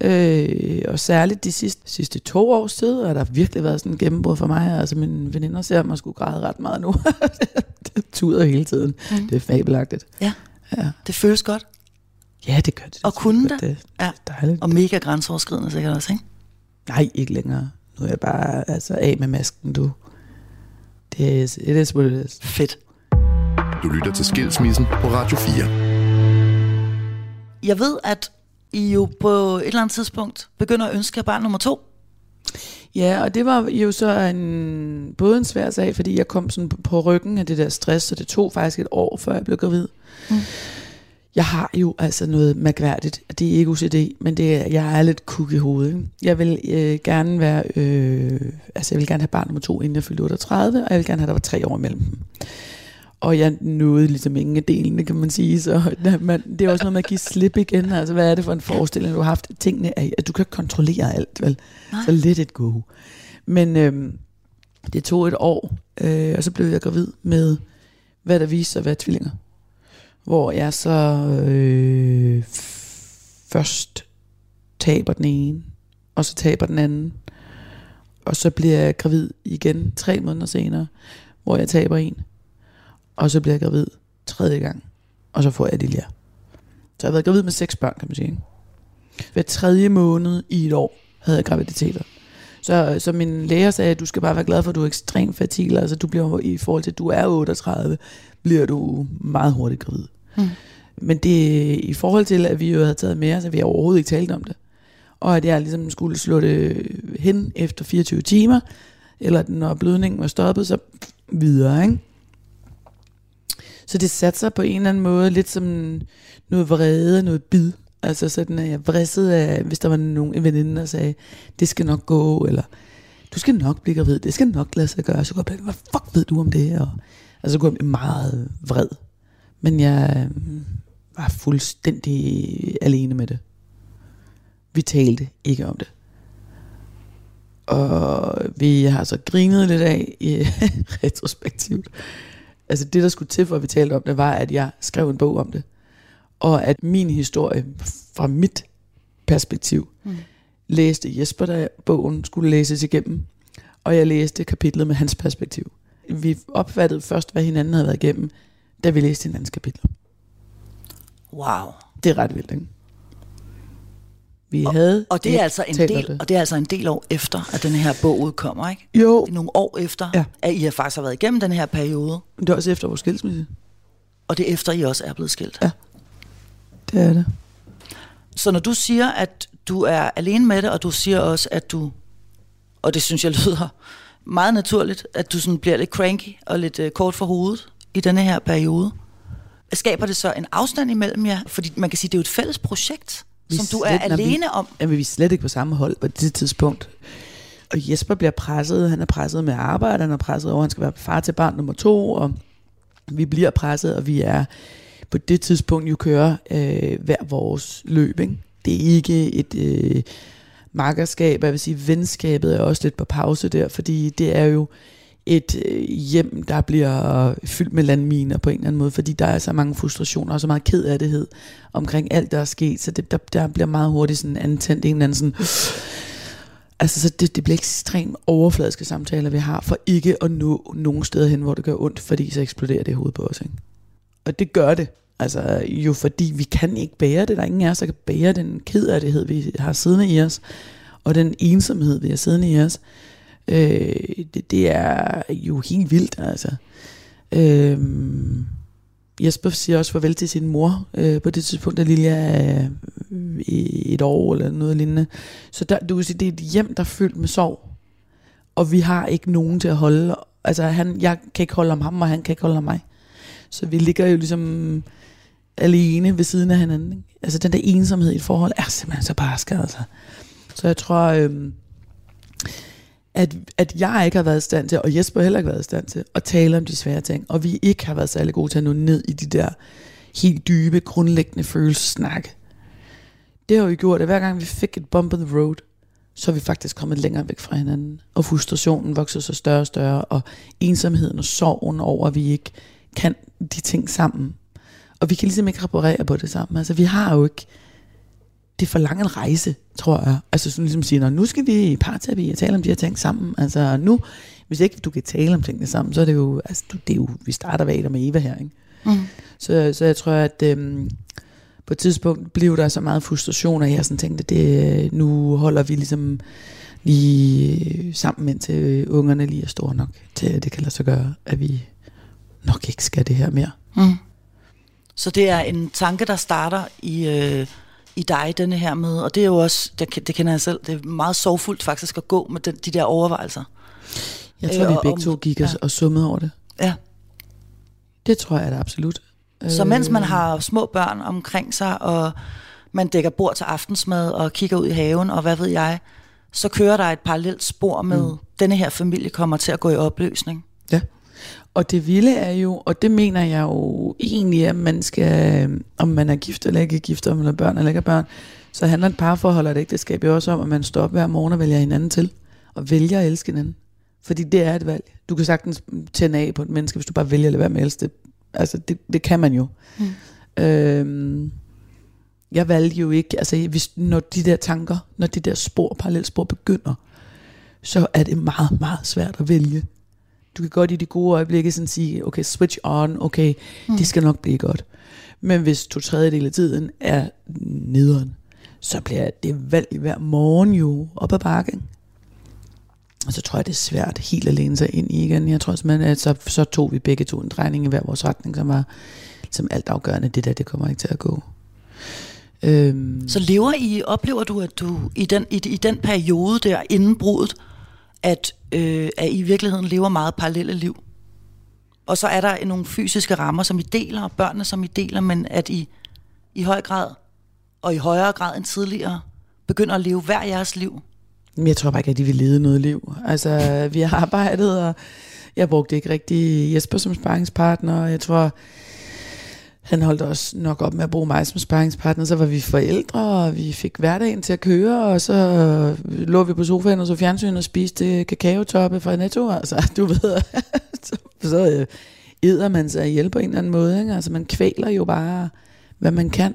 Øh, og særligt de sidste, sidste to års tid har der virkelig været sådan en gennembrud for mig. Altså mine veninder ser mig skulle græde ret meget nu. det tuder hele tiden. Mm. Det er fabelagtigt. Ja. Ja. Det føles godt, ja, det gør det. Og kunne det? det? Det Ja. er dejligt. og mega grænseoverskridende sikkert også, ikke? Nej, ikke længere. Nu er jeg bare altså, af med masken, du. Det er, it is what it is. Fedt. Du lytter til Skilsmissen på Radio 4. Jeg ved, at I jo på et eller andet tidspunkt begynder at ønske barn nummer to. Ja, og det var jo så en, både en svær sag, fordi jeg kom sådan på ryggen af det der stress, så det tog faktisk et år, før jeg blev gravid. Mm. Jeg har jo altså noget mærkværdigt. Det er ikke OCD, men det er, jeg er lidt kuk i hovedet. Ikke? Jeg vil øh, gerne være, øh, altså jeg vil gerne have barn nummer to, inden jeg fyldte 38, og jeg vil gerne have, at der var tre år imellem dem. Og jeg nåede ligesom ingen af delene, kan man sige. Så man, det er også noget med at give slip igen. Altså, hvad er det for en forestilling, du har haft? Tingene er, at du kan kontrollere alt, vel? Nej. Så lidt et go. Men øh, det tog et år, øh, og så blev jeg gravid med, hvad der viste sig at være tvillinger hvor jeg så øh, først taber den ene, og så taber den anden. Og så bliver jeg gravid igen tre måneder senere, hvor jeg taber en. Og så bliver jeg gravid tredje gang, og så får jeg Lilia. Så jeg har været gravid med seks børn, kan man sige. Hver tredje måned i et år havde jeg graviditeter. Så, så min læger sagde, at du skal bare være glad for, at du er ekstremt fertil. Altså du bliver i forhold til, at du er 38, bliver du meget hurtigt gravid. Mm. Men det i forhold til, at vi jo havde taget med os, at vi overhovedet ikke talt om det. Og at jeg ligesom skulle slå det hen efter 24 timer, eller når blødningen var stoppet, så videre, ikke? Så det satte sig på en eller anden måde lidt som noget vrede, noget bid. Altså sådan, at jeg vrissede af, hvis der var nogen veninde, der sagde, det skal nok gå, eller du skal nok blive gravid, det skal nok lade sig gøre. Så kunne jeg blive, hvad fuck ved du om det? Og, altså så kunne jeg blive meget vred. Men jeg øh, var fuldstændig alene med det. Vi talte ikke om det. Og vi har så grinet lidt af i retrospektivt. Altså det, der skulle til for, at vi talte om det, var, at jeg skrev en bog om det. Og at min historie fra mit perspektiv mm. læste Jesper, da bogen skulle læses igennem. Og jeg læste kapitlet med hans perspektiv. Vi opfattede først, hvad hinanden havde været igennem, da vi læste hinandens kapitler. Wow. Det er ret vildt, ikke? Vi og, havde og det er altså en del det. og det er altså en del år efter at den her bog udkommer, ikke? Jo. Det er nogle år efter ja. at I har faktisk har været igennem den her periode. Det er også efter vores skilsmisse. Og det er efter I også er blevet skilt. Ja. Det er det. Så når du siger at du er alene med det og du siger også at du og det synes jeg lyder meget naturligt at du sådan bliver lidt cranky og lidt uh, kort for hovedet i denne her periode. Skaber det så en afstand imellem jer? Fordi man kan sige, det er jo et fælles projekt, vi som du er slet, alene vi, om. Jamen, vi er slet ikke på samme hold på det tidspunkt. Og Jesper bliver presset, han er presset med arbejde, han er presset over, han skal være far til barn nummer to, og vi bliver presset, og vi er på det tidspunkt jo kører øh, hver vores løb. Ikke? Det er ikke et øh, makkerskab, jeg vil sige, venskabet er også lidt på pause der, fordi det er jo et øh, hjem, der bliver fyldt med landminer på en eller anden måde, fordi der er så mange frustrationer og så meget kedattighed omkring alt, der er sket, så det, der, der bliver meget hurtigt sådan antændt en eller anden sådan... Altså, så det, det bliver ekstremt overfladiske samtaler, vi har, for ikke at nå nogen steder hen, hvor det gør ondt, fordi så eksploderer det hoved på os. Ikke? Og det gør det. Altså, jo fordi vi kan ikke bære det. Der er ingen af os, der kan bære den kedattighed, vi har siddende i os, og den ensomhed, vi har siddende i os. Øh, det, det er jo helt vildt, altså. Øh, Jesper siger også farvel til sin mor øh, på det tidspunkt, da Lilja er øh, et år eller noget lignende. Så der, du kan sige, det er et hjem, der er fyldt med sorg. Og vi har ikke nogen til at holde. Altså, han, jeg kan ikke holde om ham, og han kan ikke holde om mig. Så vi ligger jo ligesom alene ved siden af hinanden. Ikke? Altså, den der ensomhed i et forhold er simpelthen så barsk, altså. Så jeg tror... Øh, at, at jeg ikke har været i stand til, og Jesper heller ikke har været i stand til, at tale om de svære ting, og vi ikke har været særlig gode til at nå ned i de der helt dybe, grundlæggende følelsessnak. Det har jo gjort, at hver gang vi fik et bump in the road, så er vi faktisk kommet længere væk fra hinanden, og frustrationen vokser så større og større, og ensomheden og sorgen over, at vi ikke kan de ting sammen. Og vi kan ligesom ikke reparere på det sammen. Altså vi har jo ikke det er for lang en rejse, tror jeg. Altså sådan ligesom siger, nu skal vi i parterapi og tale om de her ting sammen. Altså nu, hvis ikke du kan tale om tingene sammen, så er det jo, altså det er jo, vi starter ved Adam og Eva her, ikke? Mm. Så, så jeg tror, at øhm, på et tidspunkt blev der så meget frustration, at jeg sådan tænkte, det, nu holder vi ligesom lige sammen, indtil ungerne lige er store nok, til at det kan lade sig gøre, at vi nok ikke skal det her mere. Mm. Så det er en tanke, der starter i... Øh i dig, denne her med, og det er jo også, det, det kender jeg selv, det er meget sorgfuldt faktisk at gå med den, de der overvejelser. Jeg tror, Øh, vi og begge om- to gik og, ja. og summede over det. Ja. Det tror jeg da absolut. Så mens Øh. man har små børn omkring sig, og man dækker bord til aftensmad og kigger ud i haven, og hvad ved jeg, så kører der et parallelt spor med, mm. denne her familie kommer til at gå i opløsning. Ja. Og det vilde er jo, og det mener jeg jo egentlig, at man skal, om man er gift eller ikke er gift, om man er børn eller ikke er børn, så handler et parforhold og et ægteskab jo også om, at man står op hver morgen og vælger hinanden til, og vælger at elske hinanden. Fordi det er et valg. Du kan sagtens tænde af på et menneske, hvis du bare vælger at lade være med at elske det. Altså, det, det kan man jo. Mm. Øhm, jeg valgte jo ikke, altså hvis, når de der tanker, når de der spor, parallelspor begynder, så er det meget, meget svært at vælge. Du kan godt i de gode øjeblikke sådan sige, okay, switch on, okay, mm. det skal nok blive godt. Men hvis to tredjedel af tiden er nederen, så bliver det valg hver morgen jo op ad bakken. Og så tror jeg, det er svært helt at læne sig ind i igen. Jeg tror simpelthen, at så, så tog vi begge to en drejning i hver vores retning, som var som alt afgørende. Det der, det kommer ikke til at gå. Øhm, Så lever I, oplever du, at du i den, i, i den periode der inden brudet, at, øh, at I i virkeligheden lever meget parallelle liv? Og så er der nogle fysiske rammer, som I deler, og børnene, som I deler, men at I i høj grad, og i højere grad end tidligere, begynder at leve hver jeres liv. Men jeg tror bare ikke, at de vil lede noget liv. Altså, vi har arbejdet, og jeg brugte ikke rigtig Jesper som sparringspartner, og jeg tror, han holdt også nok op med at bruge mig som sparringspartner. Så var vi forældre, og vi fik hverdagen til at køre, og så lå vi på sofaen og så fjernsyn og spiste kakaotoppe fra Netto. Altså, du ved, så, så øh, æder man sig ihjel på en eller anden måde. Ikke? Altså, man kvæler jo bare, hvad man kan.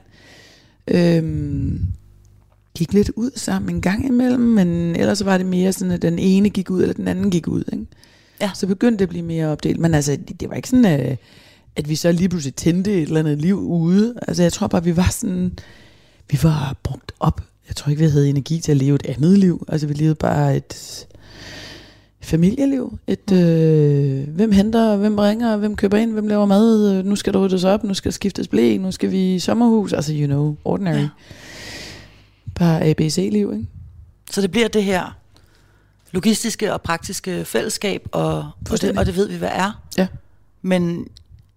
Øhm, gik lidt ud sammen en gang imellem, men ellers var det mere sådan, at den ene gik ud, eller den anden gik ud. Ikke? Ja. Så begyndte det at blive mere opdelt. Men altså, det, var ikke sådan, at, at vi så lige pludselig tændte et eller andet liv ude. Altså, jeg tror bare, vi var sådan, vi var brugt op. Jeg tror ikke, vi havde energi til at leve et andet liv. Altså, vi levede bare et familieliv. Et, øh, hvem henter, hvem ringer, hvem køber ind, hvem laver mad, nu skal der ryddes op, nu skal skiftes blæ, nu skal vi i sommerhus. Altså, you know, ordinary. Ja. Bare ABC-liv, ikke? Så det bliver det her logistiske og praktiske fællesskab, og, og, det, og det ved vi, hvad er. Ja. Men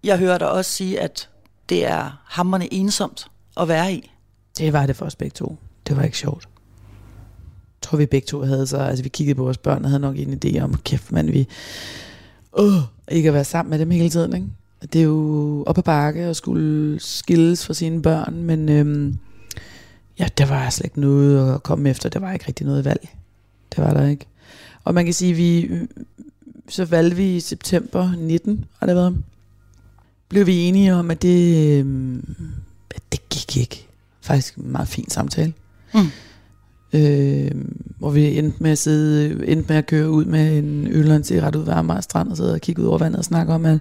jeg hører dig også sige, at det er hammerne ensomt at være i. Det var det for os begge to. Det var ikke sjovt. Jeg tror, vi begge to havde så... Altså, vi kiggede på vores børn og havde nok en idé om, kæft, mand, vi... Åh, ikke at være sammen med dem hele tiden, ikke? Det er jo op ad bakke og skulle skilles fra sine børn, men øhm, ja, der var slet ikke noget at komme efter. Der var ikke rigtig noget valg. Det var der ikke. Og man kan sige, vi så valgte vi i september 19, har det været, blev vi enige om, at det, at det gik ikke. Faktisk en meget fin samtale. Mm. Øh, hvor vi endte med at sidde, endte med at køre ud med en øl og en cigaret ud ved Amager Strand og sidde og kigge ud over vandet og snakke om, at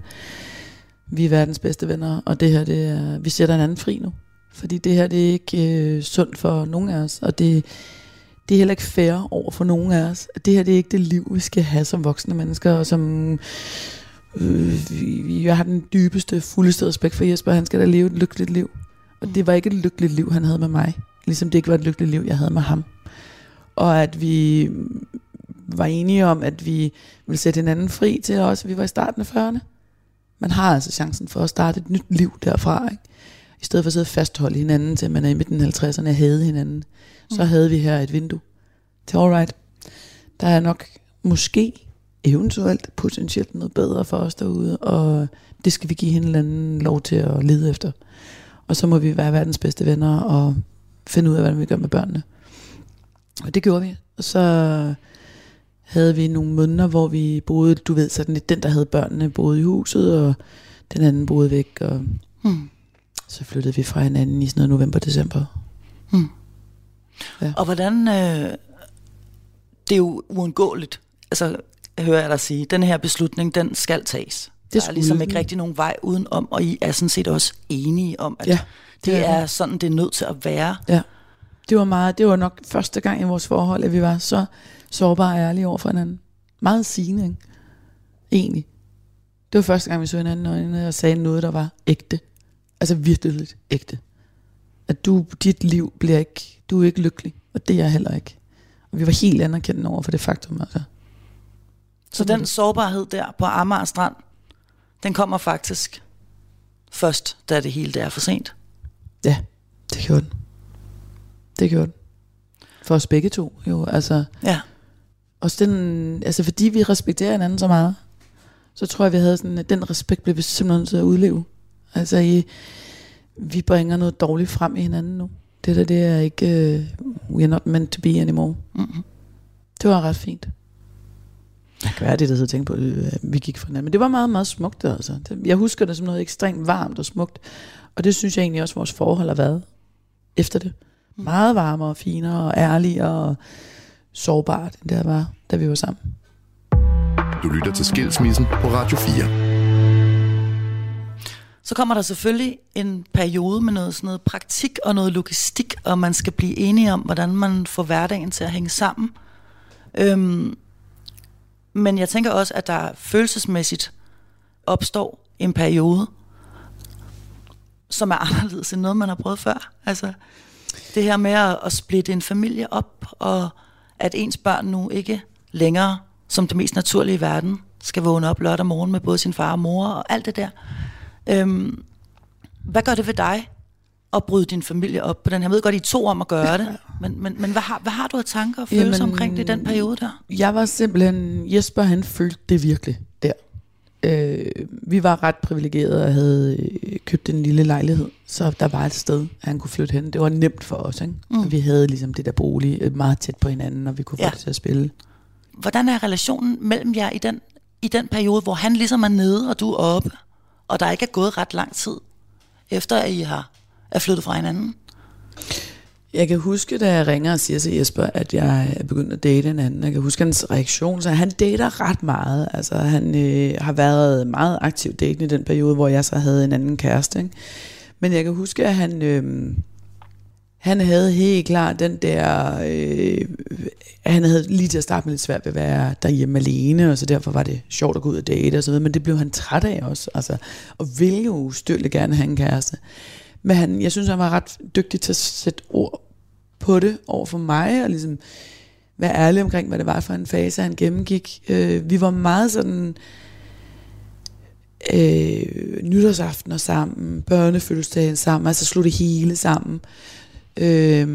vi er verdens bedste venner, og det her, det er, vi sætter en anden fri nu. Fordi det her, det er ikke øh, sundt for nogen af os, og det, det er heller ikke fair over for nogen af os. Det her, det er ikke det liv, vi skal have som voksne mennesker, og som øh, vi- jeg har den dybeste, fuldeste respekt for Jesper. Han skal da leve et lykkeligt liv. Og det var ikke et lykkeligt liv, han havde med mig. Ligesom det ikke var et lykkeligt liv, jeg havde med ham. Og at vi var enige om, at vi ville sætte hinanden fri til os. Vi var i starten af 40'erne. Man har altså chancen for at starte et nyt liv derfra. Ikke? I stedet for at sidde og fastholde hinanden til, man er i midten af 50'erne og havde hinanden. Så havde vi her et vindue til alright. Der er nok måske eventuelt potentielt noget bedre for os derude, og det skal vi give hinanden lov til at lede efter. Og så må vi være verdens bedste venner og finde ud af, hvordan vi gør med børnene. Og det gjorde vi. Og så havde vi nogle måneder, hvor vi boede, du ved, sådan lidt den, der havde børnene, boede i huset, og den anden boede væk, og Hmm. så flyttede vi fra hinanden i sådan noget november-december. Og hvordan... Øh, det er jo uundgåeligt. Altså, hører jeg dig sige. Den her beslutning, den skal tages. Det der er ligesom ikke rigtig nogen vej udenom, og I er sådan set også enige om, at Ja, det, det er er sådan, det er nødt til at være. Ja. Det var meget, det var nok første gang i vores forhold, at vi var så sårbare og ærlige over for hinanden. Meget sigende, ikke? Egentlig. Det var første gang, vi så hinanden i øjnene og sagde noget, der var ægte. Altså virkelig ægte. At du, dit liv bliver ikke, du er ikke lykkelig, og det er jeg heller ikke. Og vi var helt anerkendende over for det faktum, altså. Så den sårbarhed der på Amager Strand, den kommer faktisk først, da det hele det er for sent. Ja, det gjorde den. Det gjorde den. For os begge to, jo. Altså, Ja. også den, altså fordi vi respekterer hinanden så meget, så tror jeg, vi havde sådan, at den respekt blev vi simpelthen nødt til at udleve. Altså, i, vi bringer noget dårligt frem i hinanden nu. Det der, det er ikke, uh, we are not meant to be anymore. Mm-hmm. Det var ret fint. Jeg kan være det, der sidder og tænker på, øh, vi gik fra hinanden. Men det var meget, meget smukt. Altså. Jeg husker det som noget ekstremt varmt og smukt. Og det synes jeg egentlig også, vores forhold har været efter det. Meget varmere og finere og ærligere og sårbart, end det var, da vi var sammen. Du lytter til Skilsmissen på Radio 4. Så kommer der selvfølgelig en periode med noget, sådan noget praktik og noget logistik, og man skal blive enige om, hvordan man får hverdagen til at hænge sammen. Øhm, men jeg tænker også, at der følelsesmæssigt opstår en periode, som er anderledes end noget, man har prøvet før. Altså det her med at, at splitte en familie op, og at ens børn nu ikke længere, som det mest naturlige i verden, skal vågne op lørdag morgen med både sin far og mor og alt det der. Øhm, hvad gør det ved dig at bryde din familie op på den her? Jeg ved godt, I to om at gøre det, men, men, men hvad, har, hvad har du af tanker og følelser Jamen, omkring det i den periode der? Jeg var simpelthen, Jesper han følte det virkelig der. Øh, vi var ret privilegerede og havde øh, købt en lille lejlighed, så der var et sted, han kunne flytte hen. Det var nemt for os, ikke? Mm. Vi havde ligesom det der bolig øh, meget tæt på hinanden, og vi kunne få Ja. det til at spille. Hvordan er relationen mellem jer i den, i den periode, hvor han ligesom er nede, og du er oppe, og der ikke er gået ret lang tid, efter at I har er flyttet fra hinanden? Jeg kan huske, da jeg ringer og siger til Jesper, at jeg er begyndt at date en anden. Jeg kan huske hans reaktion, så han dater ret meget. Altså, han øh, har været meget aktiv dating i den periode, hvor jeg så havde en anden kæreste. Ikke? Men jeg kan huske, at han, øh, han havde helt klart den der... Øh, han havde lige til at starte med lidt svært ved at være derhjemme alene, og så derfor var det sjovt at gå ud og date og så videre, men det blev han træt af også. Altså, og ville jo ustyrligt gerne have en kæreste. Men han, jeg synes, han var ret dygtig til at sætte ord på det over for mig, og ligesom være ærlig omkring, hvad det var for en fase, han gennemgik. Øh, vi var meget sådan øh, nytårsaftener sammen, børnefødselsdagen sammen, altså slog det hele sammen. Øh,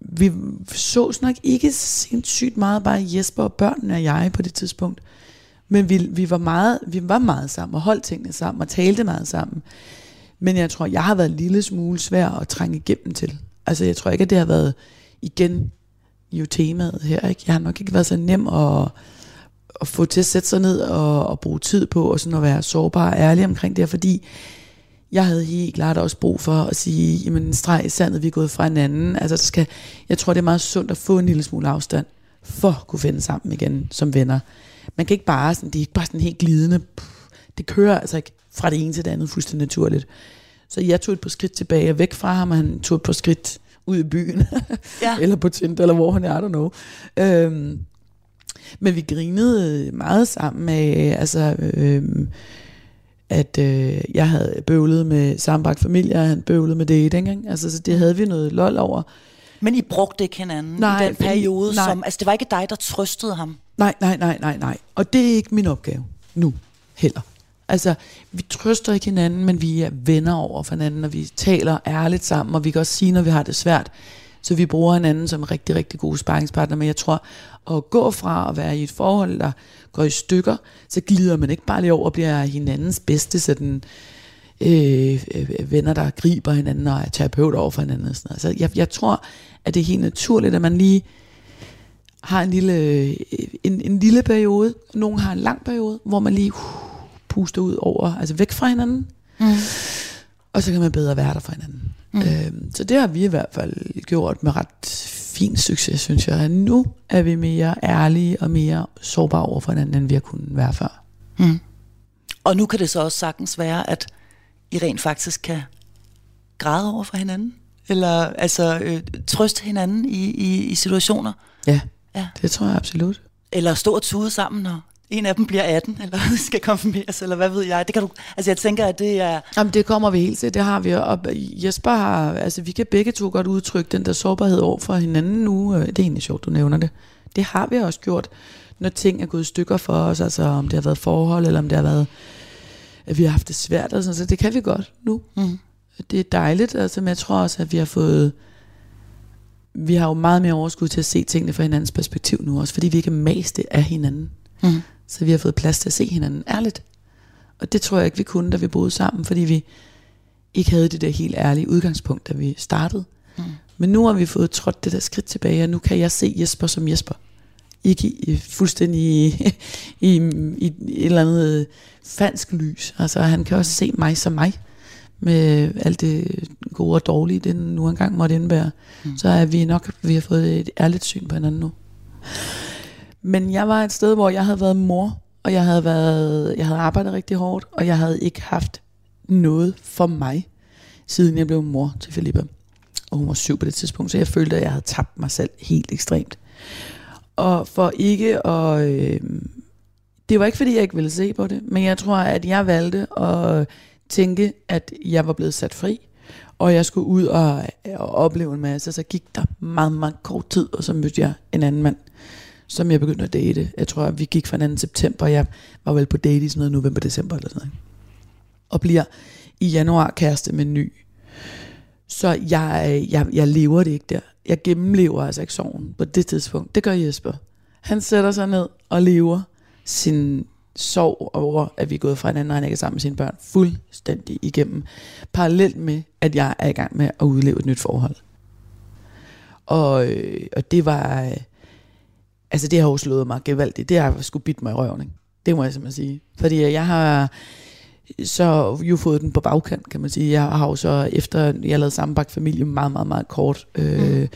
vi så nok ikke sindssygt meget bare Jesper og børnene og jeg på det tidspunkt. Men vi, vi, var meget, vi var meget sammen og holdt tingene sammen og talte meget sammen. Men jeg tror, jeg har været en lille smule svær at trænge igennem til. Altså jeg tror ikke, at det har været igen jo temaet her. Ikke? Jeg har nok ikke været så nem at, at få til at sætte sig ned og, og bruge tid på, og sådan at være sårbar og ærlig omkring det her, fordi jeg havde helt klart også brug for at sige, jamen streg i sandet, vi er gået fra hinanden. Altså, der skal, jeg tror, det er meget sundt at få en lille smule afstand, for at kunne finde sammen igen som venner. Man kan ikke bare sådan, det er ikke bare sådan helt glidende. Det kører altså ikke fra det ene til det andet fuldstændig naturligt. Så jeg tog et par skridt tilbage og væk fra ham, og han tog et par skridt ud i byen. Ja. eller på Tinder, eller hvor han er, I don't know. Øhm, men vi grinede meget sammen med, altså, øhm, at øh, jeg havde bøvlet med sammenbragt familie, og han bøvlede med dating. Ikke? Altså, så det havde vi noget lol over. Men I brugte ikke hinanden Nej, i den periode, nej. som, altså det var ikke dig, der trøstede ham. Nej, nej, nej, nej, nej. Og det er ikke min opgave nu heller. Altså, vi trøster ikke hinanden, men vi er venner over for hinanden, og vi taler ærligt sammen, og vi kan også sige, når vi har det svært. Så vi bruger hinanden som rigtig, rigtig gode sparringspartner. Men jeg tror, at gå fra at være i et forhold, der går i stykker, så glider man ikke bare lige over og bliver hinandens bedste sådan, øh, øh, venner, der griber hinanden og er terapeut over for hinanden. Og sådan noget. Så jeg, jeg tror, at det er helt naturligt, at man lige har en lille, øh, en, en lille periode. Nogle har en lang periode, hvor man lige uh, puster ud over, altså væk fra hinanden. Mm. Og så kan man bedre være der for hinanden. Mm. Øhm, så det har vi i hvert fald gjort med ret fin succes, synes jeg. Nu er vi mere ærlige og mere sårbare over for hinanden, end vi har kunnet være før. Mm. Og nu kan det så også sagtens være, at I rent faktisk kan græde over for hinanden. Eller altså øh, trøste hinanden i, i, i situationer. Ja, Ja. det tror jeg absolut. Eller stå og tude sammen, når en af dem bliver 18, eller skal konfirmeres, eller hvad ved jeg. Det kan du, altså jeg tænker, at det er... Jamen det kommer vi helt til, det har vi. Og Jesper har, altså vi kan begge to godt udtrykke den der sårbarhed over for hinanden nu. Det er egentlig sjovt, du nævner det. Det har vi også gjort, når ting er gået i stykker for os, altså om det har været forhold, eller om det har været, at vi har haft det svært, og sådan, så det kan vi godt nu. Mm. Det er dejligt, altså, men jeg tror også, at vi har fået, vi har jo meget mere overskud til at se tingene fra hinandens perspektiv nu også, fordi vi ikke er maste af hinanden. Mm. Så vi har fået plads til at se hinanden ærligt. Og det tror jeg ikke, vi kunne, da vi boede sammen, fordi vi ikke havde det der helt ærlige udgangspunkt, da vi startede. Mm. Men nu har vi fået trådt det der skridt tilbage, og nu kan jeg se Jesper som Jesper. Ikke i, fuldstændig i, i, i, et eller andet falsk lys. Altså han kan også se mig som mig med alt det gode og dårlige, det nu engang måtte indbære, mm. så er vi nok, vi har fået et ærligt syn på hinanden nu. Men jeg var et sted, hvor jeg havde været mor, og jeg havde, været, jeg havde arbejdet rigtig hårdt, og jeg havde ikke haft noget for mig, siden jeg blev mor til Filippa. Og hun var syv på det tidspunkt, så jeg følte, at jeg havde tabt mig selv helt ekstremt. Og for ikke at... Øh, det var ikke, fordi jeg ikke ville se på det, men jeg tror, at jeg valgte at tænke, at jeg var blevet sat fri, og jeg skulle ud og, og opleve en masse. Så gik der meget, meget kort tid, og så mødte jeg en anden mand, som jeg begyndte at date. Jeg tror, at vi gik fra den september, og jeg var vel på date i sådan noget november-december eller sådan noget. Og bliver i januar kæreste med en ny. Så jeg, jeg, jeg lever det ikke der. Jeg gennemlever altså ikke sorgen på det tidspunkt. Det gør Jesper. Han sætter sig ned og lever sin sorg over, at vi er gået fra hinanden, og han ikke er sammen med sine børn, fuldstændig igennem. Parallelt med, at jeg er i gang med at udleve et nyt forhold. Og, øh, og det var, øh, altså det har jo slået mig gevaldigt. Det har sgu bidt mig i røven, ikke? Det må jeg simpelthen sige. Fordi jeg har så jo fået den på bagkant, kan man sige. Jeg har jo så, efter jeg lavede sammenbagt familie, meget, meget, meget kort. Øh, mm.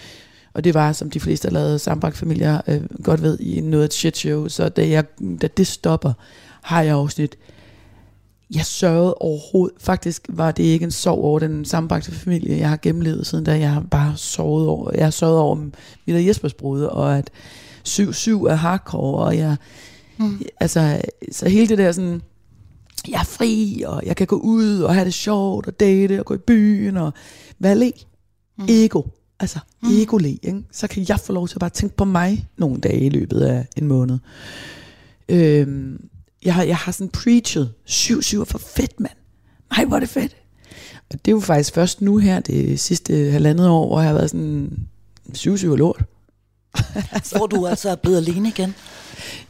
Og det var, som de fleste, der lavede sammenbragt familier, øh, godt ved, i noget af et shit show. Så da, jeg, da det stopper, har jeg også lidt, jeg sørgede overhovedet, faktisk var det ikke en sorg over den sammenbragte familie, jeg har gennemlevet siden da, jeg har bare sovet over, jeg har sørget over mit og Jespers brud, og at 7-7 er hardcore, og jeg, mm. altså, så hele det der sådan, jeg er fri, og jeg kan gå ud og have det sjovt, og date, og gå i byen, og le. Mm. Ego. Altså, mm. ego le, ikke? Så kan jeg få lov til at bare tænke på mig nogle dage i løbet af en måned. Øhm, jeg, har, jeg har sådan preachet, 7-7 for fedt, mand. Nej, hvor er det fedt. Og det er jo faktisk først nu her, det sidste halvandet år, hvor jeg har været sådan, 7-7 lort. Altså. Hvor du altså er blevet alene igen.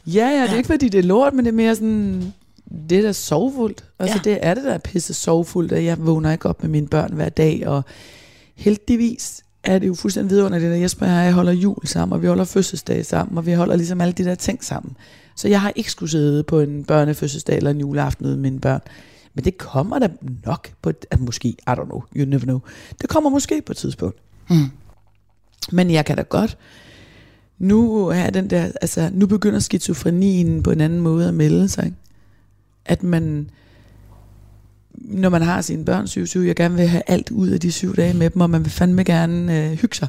Ja, ja, det er ja. ikke fordi det er lort, men det er mere sådan, det er da sovfuldt. Altså ja. det er det der pisse sovfuldt, at jeg vågner ikke op med mine børn hver dag, og heldigvis er det jo fuldstændig vidunderligt, at Jesper og jeg holder jul sammen, og vi holder fødselsdag sammen, og vi holder ligesom alle de der ting sammen. Så jeg har ikke skulle sidde på en børnefødselsdag eller en juleaften med mine børn. Men det kommer da nok på, at måske, I don't know, you never know. Det kommer måske på et tidspunkt. Mm. Men jeg kan da godt, nu er den der, altså nu begynder skizofrenien på en anden måde at melde sig. Ikke? At man, når man har sine børn 7-7, jeg gerne vil have alt ud af de syv dage med dem, og man vil fandme gerne øh, hygge sig.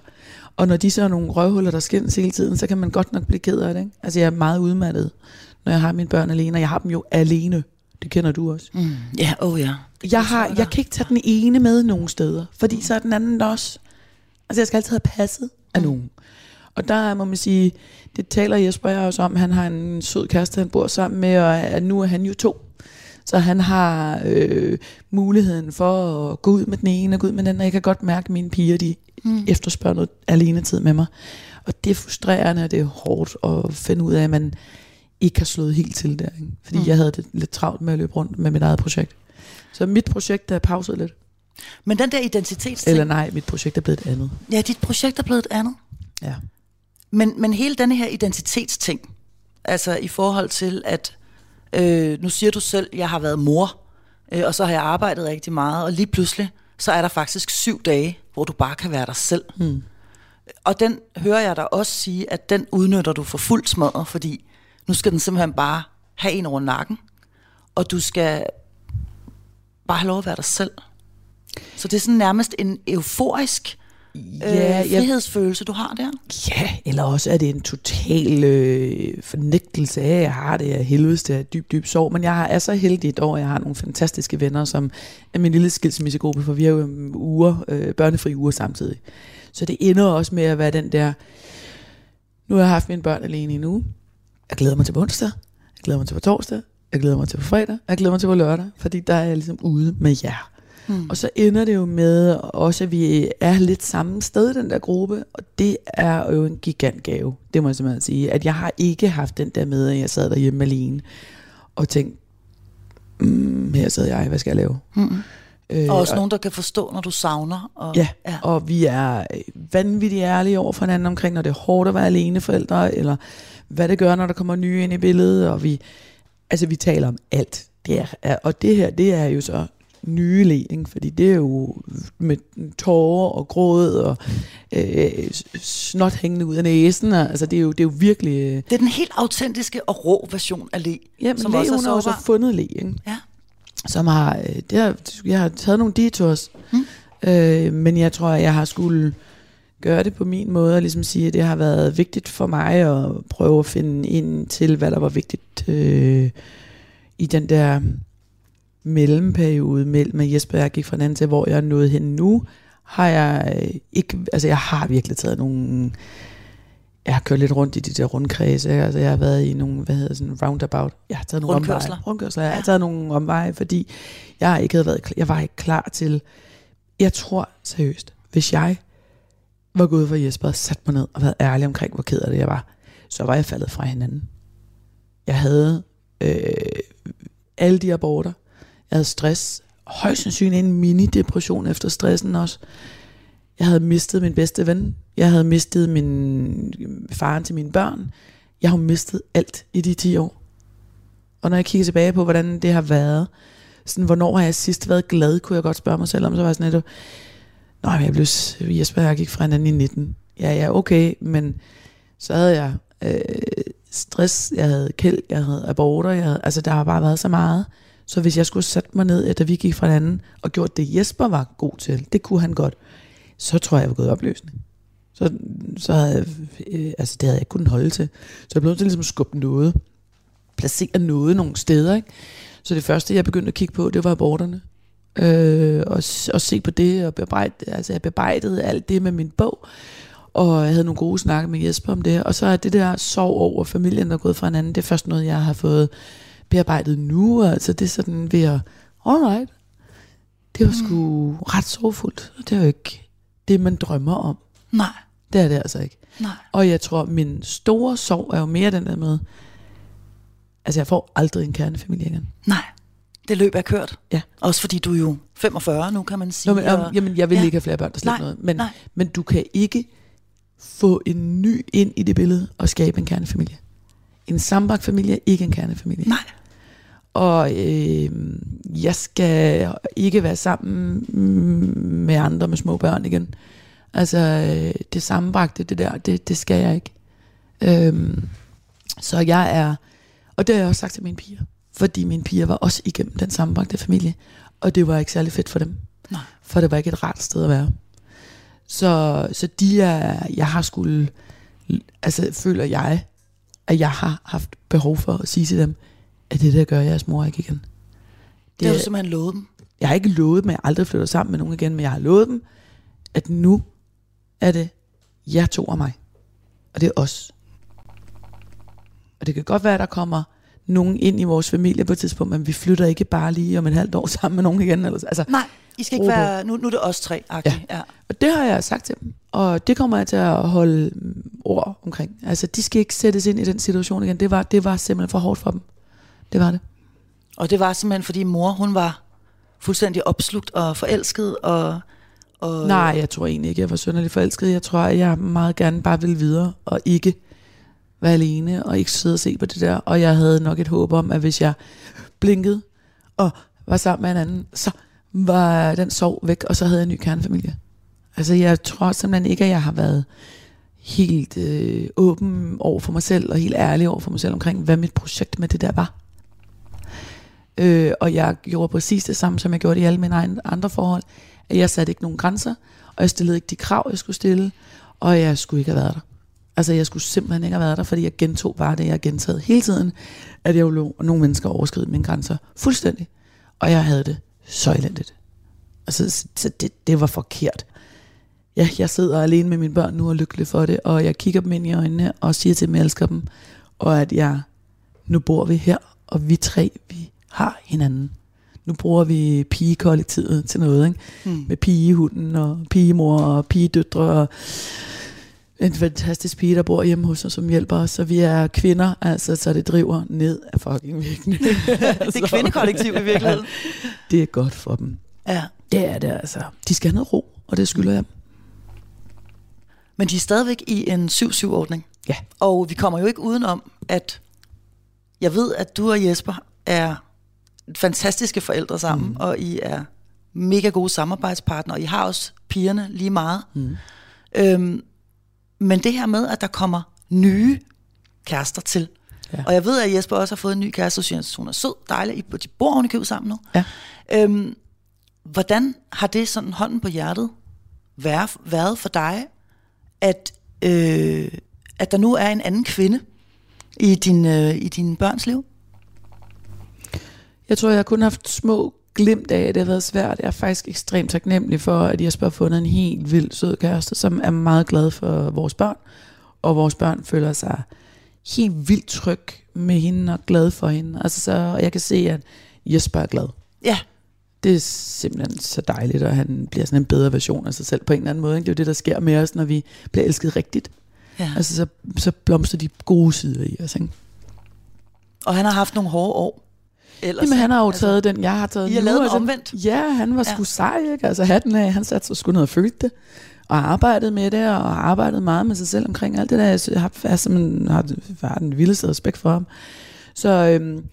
Og når de så er nogle røvhuller, der skændes hele tiden, så kan man godt nok blive ked af det. Ikke? Altså jeg er meget udmattet, når jeg har mine børn alene, og jeg har dem jo alene. Det kender du også. Mm. Ja, yeah, oh ja. Yeah. Jeg, har, jeg kan ikke tage den ene med nogen steder, fordi så er den anden også. Altså jeg skal altid have passet af mm. nogen. Og der må man sige, det taler Jesper jeg også om, han har en sød kæreste, han bor sammen med, og at nu er han jo to. Så han har øh, muligheden for at gå ud med den ene og gå ud med den anden. Jeg kan godt mærke, at mine piger de mm. efterspørger noget alene tid med mig. Og det er frustrerende, og det er hårdt at finde ud af, at man ikke har slået helt til der. Ikke? Fordi mm. jeg havde det lidt travlt med at løbe rundt med mit eget projekt. Så mit projekt er pauset lidt. Men den der identitetsting... Eller nej, mit projekt er blevet et andet. Ja, dit projekt er blevet et andet. Ja. Men, men hele denne her identitetsting, altså i forhold til, at Øh, nu siger du selv, at jeg har været mor, øh, og så har jeg arbejdet rigtig meget, og lige pludselig, så er der faktisk syv dage, hvor du bare kan være dig selv. Mm. Og den hører jeg dig også sige, at den udnytter du for fuld smadret, fordi nu skal den simpelthen bare have en over nakken, og du skal bare have lov at være dig selv. Så det er sådan nærmest en euforisk ja, øh, frihedsfølelse, du har der? Ja, eller også er det en total øh, fornægtelse af, at jeg har det af helvedes, det er dyb, dyb sorg. Men jeg er så heldig et år, jeg har nogle fantastiske venner, som er min lille skilsmissegruppe, for vi har jo uger, øh, børnefri uger samtidig. Så det ender også med at være den der, nu har jeg haft mine børn alene i uge. Jeg glæder mig til på onsdag, jeg glæder mig til på torsdag, jeg glæder mig til på fredag, jeg glæder mig til på lørdag, fordi der er jeg ligesom ude med jer. Mm. Og så ender det jo med også, at vi er lidt samme sted i den der gruppe, og det er jo en gigantgave, det må jeg simpelthen sige. At jeg har ikke haft den der med, at jeg sad derhjemme alene og tænkte, mm, her sidder jeg, hvad skal jeg lave? Mm. Øh, og også og, nogen, der kan forstå, når du savner. Og, ja, ja, og vi er vanvittigt ærlige over for hinanden omkring, når det er hårdt at være alene forældre, eller hvad det gør, når der kommer nye ind i billedet, og vi, altså vi taler om alt. Det er, og det her, det er jo så nye ledning, fordi det er jo med tårer og gråd og øh, snot hængende ud af næsen. Og, altså det er, jo, det er jo virkelig... Øh, det er den helt autentiske og rå version af le. Ja, men som le, også hun har også fundet le, ikke? Ja. Som har, øh, det har, jeg har taget nogle detours, hmm. øh, men jeg tror, jeg har skulle gøre det på min måde, og ligesom sige, at det har været vigtigt for mig at prøve at finde ind til, hvad der var vigtigt øh, i den der mellemperiode mellem at Jesper og jeg gik fra anden til, hvor jeg er nået hen nu, har jeg øh, ikke, altså jeg har virkelig taget nogle, jeg har kørt lidt rundt i de der rundkredse, altså jeg har været i nogle, hvad hedder sådan, roundabout, jeg har taget nogle rundkørsler. omveje, rundkørsler, jeg har taget nogle omveje, fordi jeg ikke havde været, jeg var ikke klar til, jeg tror seriøst, hvis jeg var gået for Jesper og sat mig ned og været ærlig omkring, hvor ked af det jeg var, så var jeg faldet fra hinanden. Jeg havde øh, alle de aborter, jeg havde stress. Højst sandsynligt en mini-depression efter stressen også. Jeg havde mistet min bedste ven. Jeg havde mistet min faren til mine børn. Jeg har mistet alt i de 10 år. Og når jeg kigger tilbage på, hvordan det har været, sådan, hvornår har jeg sidst været glad, kunne jeg godt spørge mig selv om, så var jeg sådan lidt, nej, jeg blev, Jesper, jeg gik fra hinanden i 19. Ja, ja, okay, men så havde jeg øh, stress, jeg havde kæld, jeg havde aborter, jeg havde, altså der har bare været så meget. Så hvis jeg skulle sætte mig ned, da vi gik fra hinanden, og gjort det Jesper var god til, det kunne han godt, så tror jeg, jeg var gået opløsende. Så, så havde jeg, øh, altså det havde jeg ikke kunnet holde til. Så jeg blev nødt til ligesom at skubbe noget, placere noget nogle steder. Ikke? Så det første, jeg begyndte at kigge på, det var aborterne. Øh, og, og se på det, og bearbejde, altså jeg bearbejdede alt det med min bog, og jeg havde nogle gode snakke med Jesper om det. Og så er det der sorg over familien, der er gået fra hinanden, det er først noget, jeg har fået bearbejdet nu. Altså det er sådan ved at, alright, det var sgu mm. ret sorgfuldt. Det er jo ikke det, man drømmer om. Nej. Det er det altså ikke. Nej. Og jeg tror, min store sorg er jo mere den der med, altså jeg får aldrig en kernefamilie igen. Nej. Det løb er kørt. Ja. Også fordi du er jo 45 nu, kan man sige. Nå, men, og, jamen, jeg vil ja. ikke have flere børn, der slet noget. Men, nej. men du kan ikke få en ny ind i det billede og skabe en kernefamilie. En sambagt familie er ikke en kernefamilie. Nej og øh, jeg skal ikke være sammen med andre med små børn igen. Altså øh, det sammenbragte, det der, det, det skal jeg ikke. Øhm, så jeg er, og det har jeg også sagt til mine piger, fordi mine piger var også igennem den sammenbragte familie, og det var ikke særlig fedt for dem. Nej. For det var ikke et rart sted at være. Så, så de er, jeg har skulle, altså føler jeg, at jeg har haft behov for at sige til dem, at det der gør jeres mor ikke igen. Det, det har du simpelthen lovet dem? Jeg har ikke lovet dem, at jeg aldrig flytter sammen med nogen igen, men jeg har lovet dem, at nu er det jer to og mig. Og det er os. Og det kan godt være, at der kommer nogen ind i vores familie på et tidspunkt, men vi flytter ikke bare lige om et halvt år sammen med nogen igen. Eller, altså, Nej, I skal ikke være, nu, nu er det os tre. Ja. ja. Og det har jeg sagt til dem, og det kommer jeg til at holde ord omkring. Altså, de skal ikke sættes ind i den situation igen. Det var, det var simpelthen for hårdt for dem. Det var det. Og det var simpelthen, fordi mor, hun var fuldstændig opslugt og forelsket, og... og Nej, jeg tror egentlig ikke, jeg var sønderlig forelsket. Jeg tror, at jeg meget gerne bare ville videre, og ikke være alene, og ikke sidde og se på det der. Og jeg havde nok et håb om, at hvis jeg blinkede, og var sammen med en anden, så var den sorg væk, og så havde jeg en ny kernefamilie. Altså, jeg tror simpelthen ikke, at jeg har været helt øh, åben over for mig selv, og helt ærlig over for mig selv omkring, hvad mit projekt med det der var. Øh, og jeg gjorde præcis det samme, som jeg gjorde i alle mine egne andre forhold. At jeg satte ikke nogen grænser, og jeg stillede ikke de krav, jeg skulle stille, og jeg skulle ikke have været der. Altså, jeg skulle simpelthen ikke have været der, fordi jeg gentog bare det, jeg gentaget hele tiden, at jeg lå nogle mennesker overskride mine grænser fuldstændig. Og jeg havde det så elendigt. Altså, så det, det var forkert. Ja, jeg sidder alene med mine børn nu og er lykkelig for det, og jeg kigger dem ind i øjnene og siger til dem, at jeg elsker dem, og at jeg, nu bor vi her, og vi tre, vi har hinanden. Nu bruger vi pigekollektivet til noget, ikke? Mm. med pigehunden og pigemor og pigedøtre og en fantastisk pige, der bor hjemme hos os, som hjælper os, så vi er kvinder, altså, så det driver ned af fucking væggen. det er kvindekollektiv i virkeligheden. det er godt for dem. Ja. Det er det altså. De skal have noget ro, og det skylder jeg dem. Men de er stadigvæk i en 7-7-ordning. Ja. Og vi kommer jo ikke udenom, at jeg ved, at du og Jesper er fantastiske forældre sammen, mm. og I er mega gode samarbejdspartnere, og I har også pigerne lige meget. Mm. Øhm, men det her med, at der kommer nye kærester til, ja. og jeg ved, at Jesper også har fået en ny kæreste, synes hun er sød, dejlig, de bor oven i sammen nu. Ja. Øhm, hvordan har det sådan hånden på hjertet været for dig, at, øh, at der nu er en anden kvinde i din, øh, i din børns liv? Jeg tror, jeg har kun haft små glimt af, at det har været svært. Jeg er faktisk ekstremt taknemmelig for, at Jesper har fundet en helt vild sød kæreste, som er meget glad for vores børn. Og vores børn føler sig helt vildt tryg med hende og glad for hende. Altså, så jeg kan se, at Jesper er glad. Ja. Det er simpelthen så dejligt, og han bliver sådan en bedre version af sig selv på en eller anden måde. Ikke? Det er jo det, der sker med os, når vi bliver elsket rigtigt. Ja. Altså, så, så blomster de gode sider i os. Ikke? Og han har haft nogle hårde år. Ellers, Jamen han har jo altså, taget den, jeg har taget I har lavet den omvendt? Ja, han var ja. sgu sej, ikke? Altså hatten af, han satte sig sgu ned og følte det. Og arbejdet med det, og arbejdet meget med sig selv omkring alt det der. Jeg har, jeg simpelthen har, har den vildeste respekt for ham. Så øhm,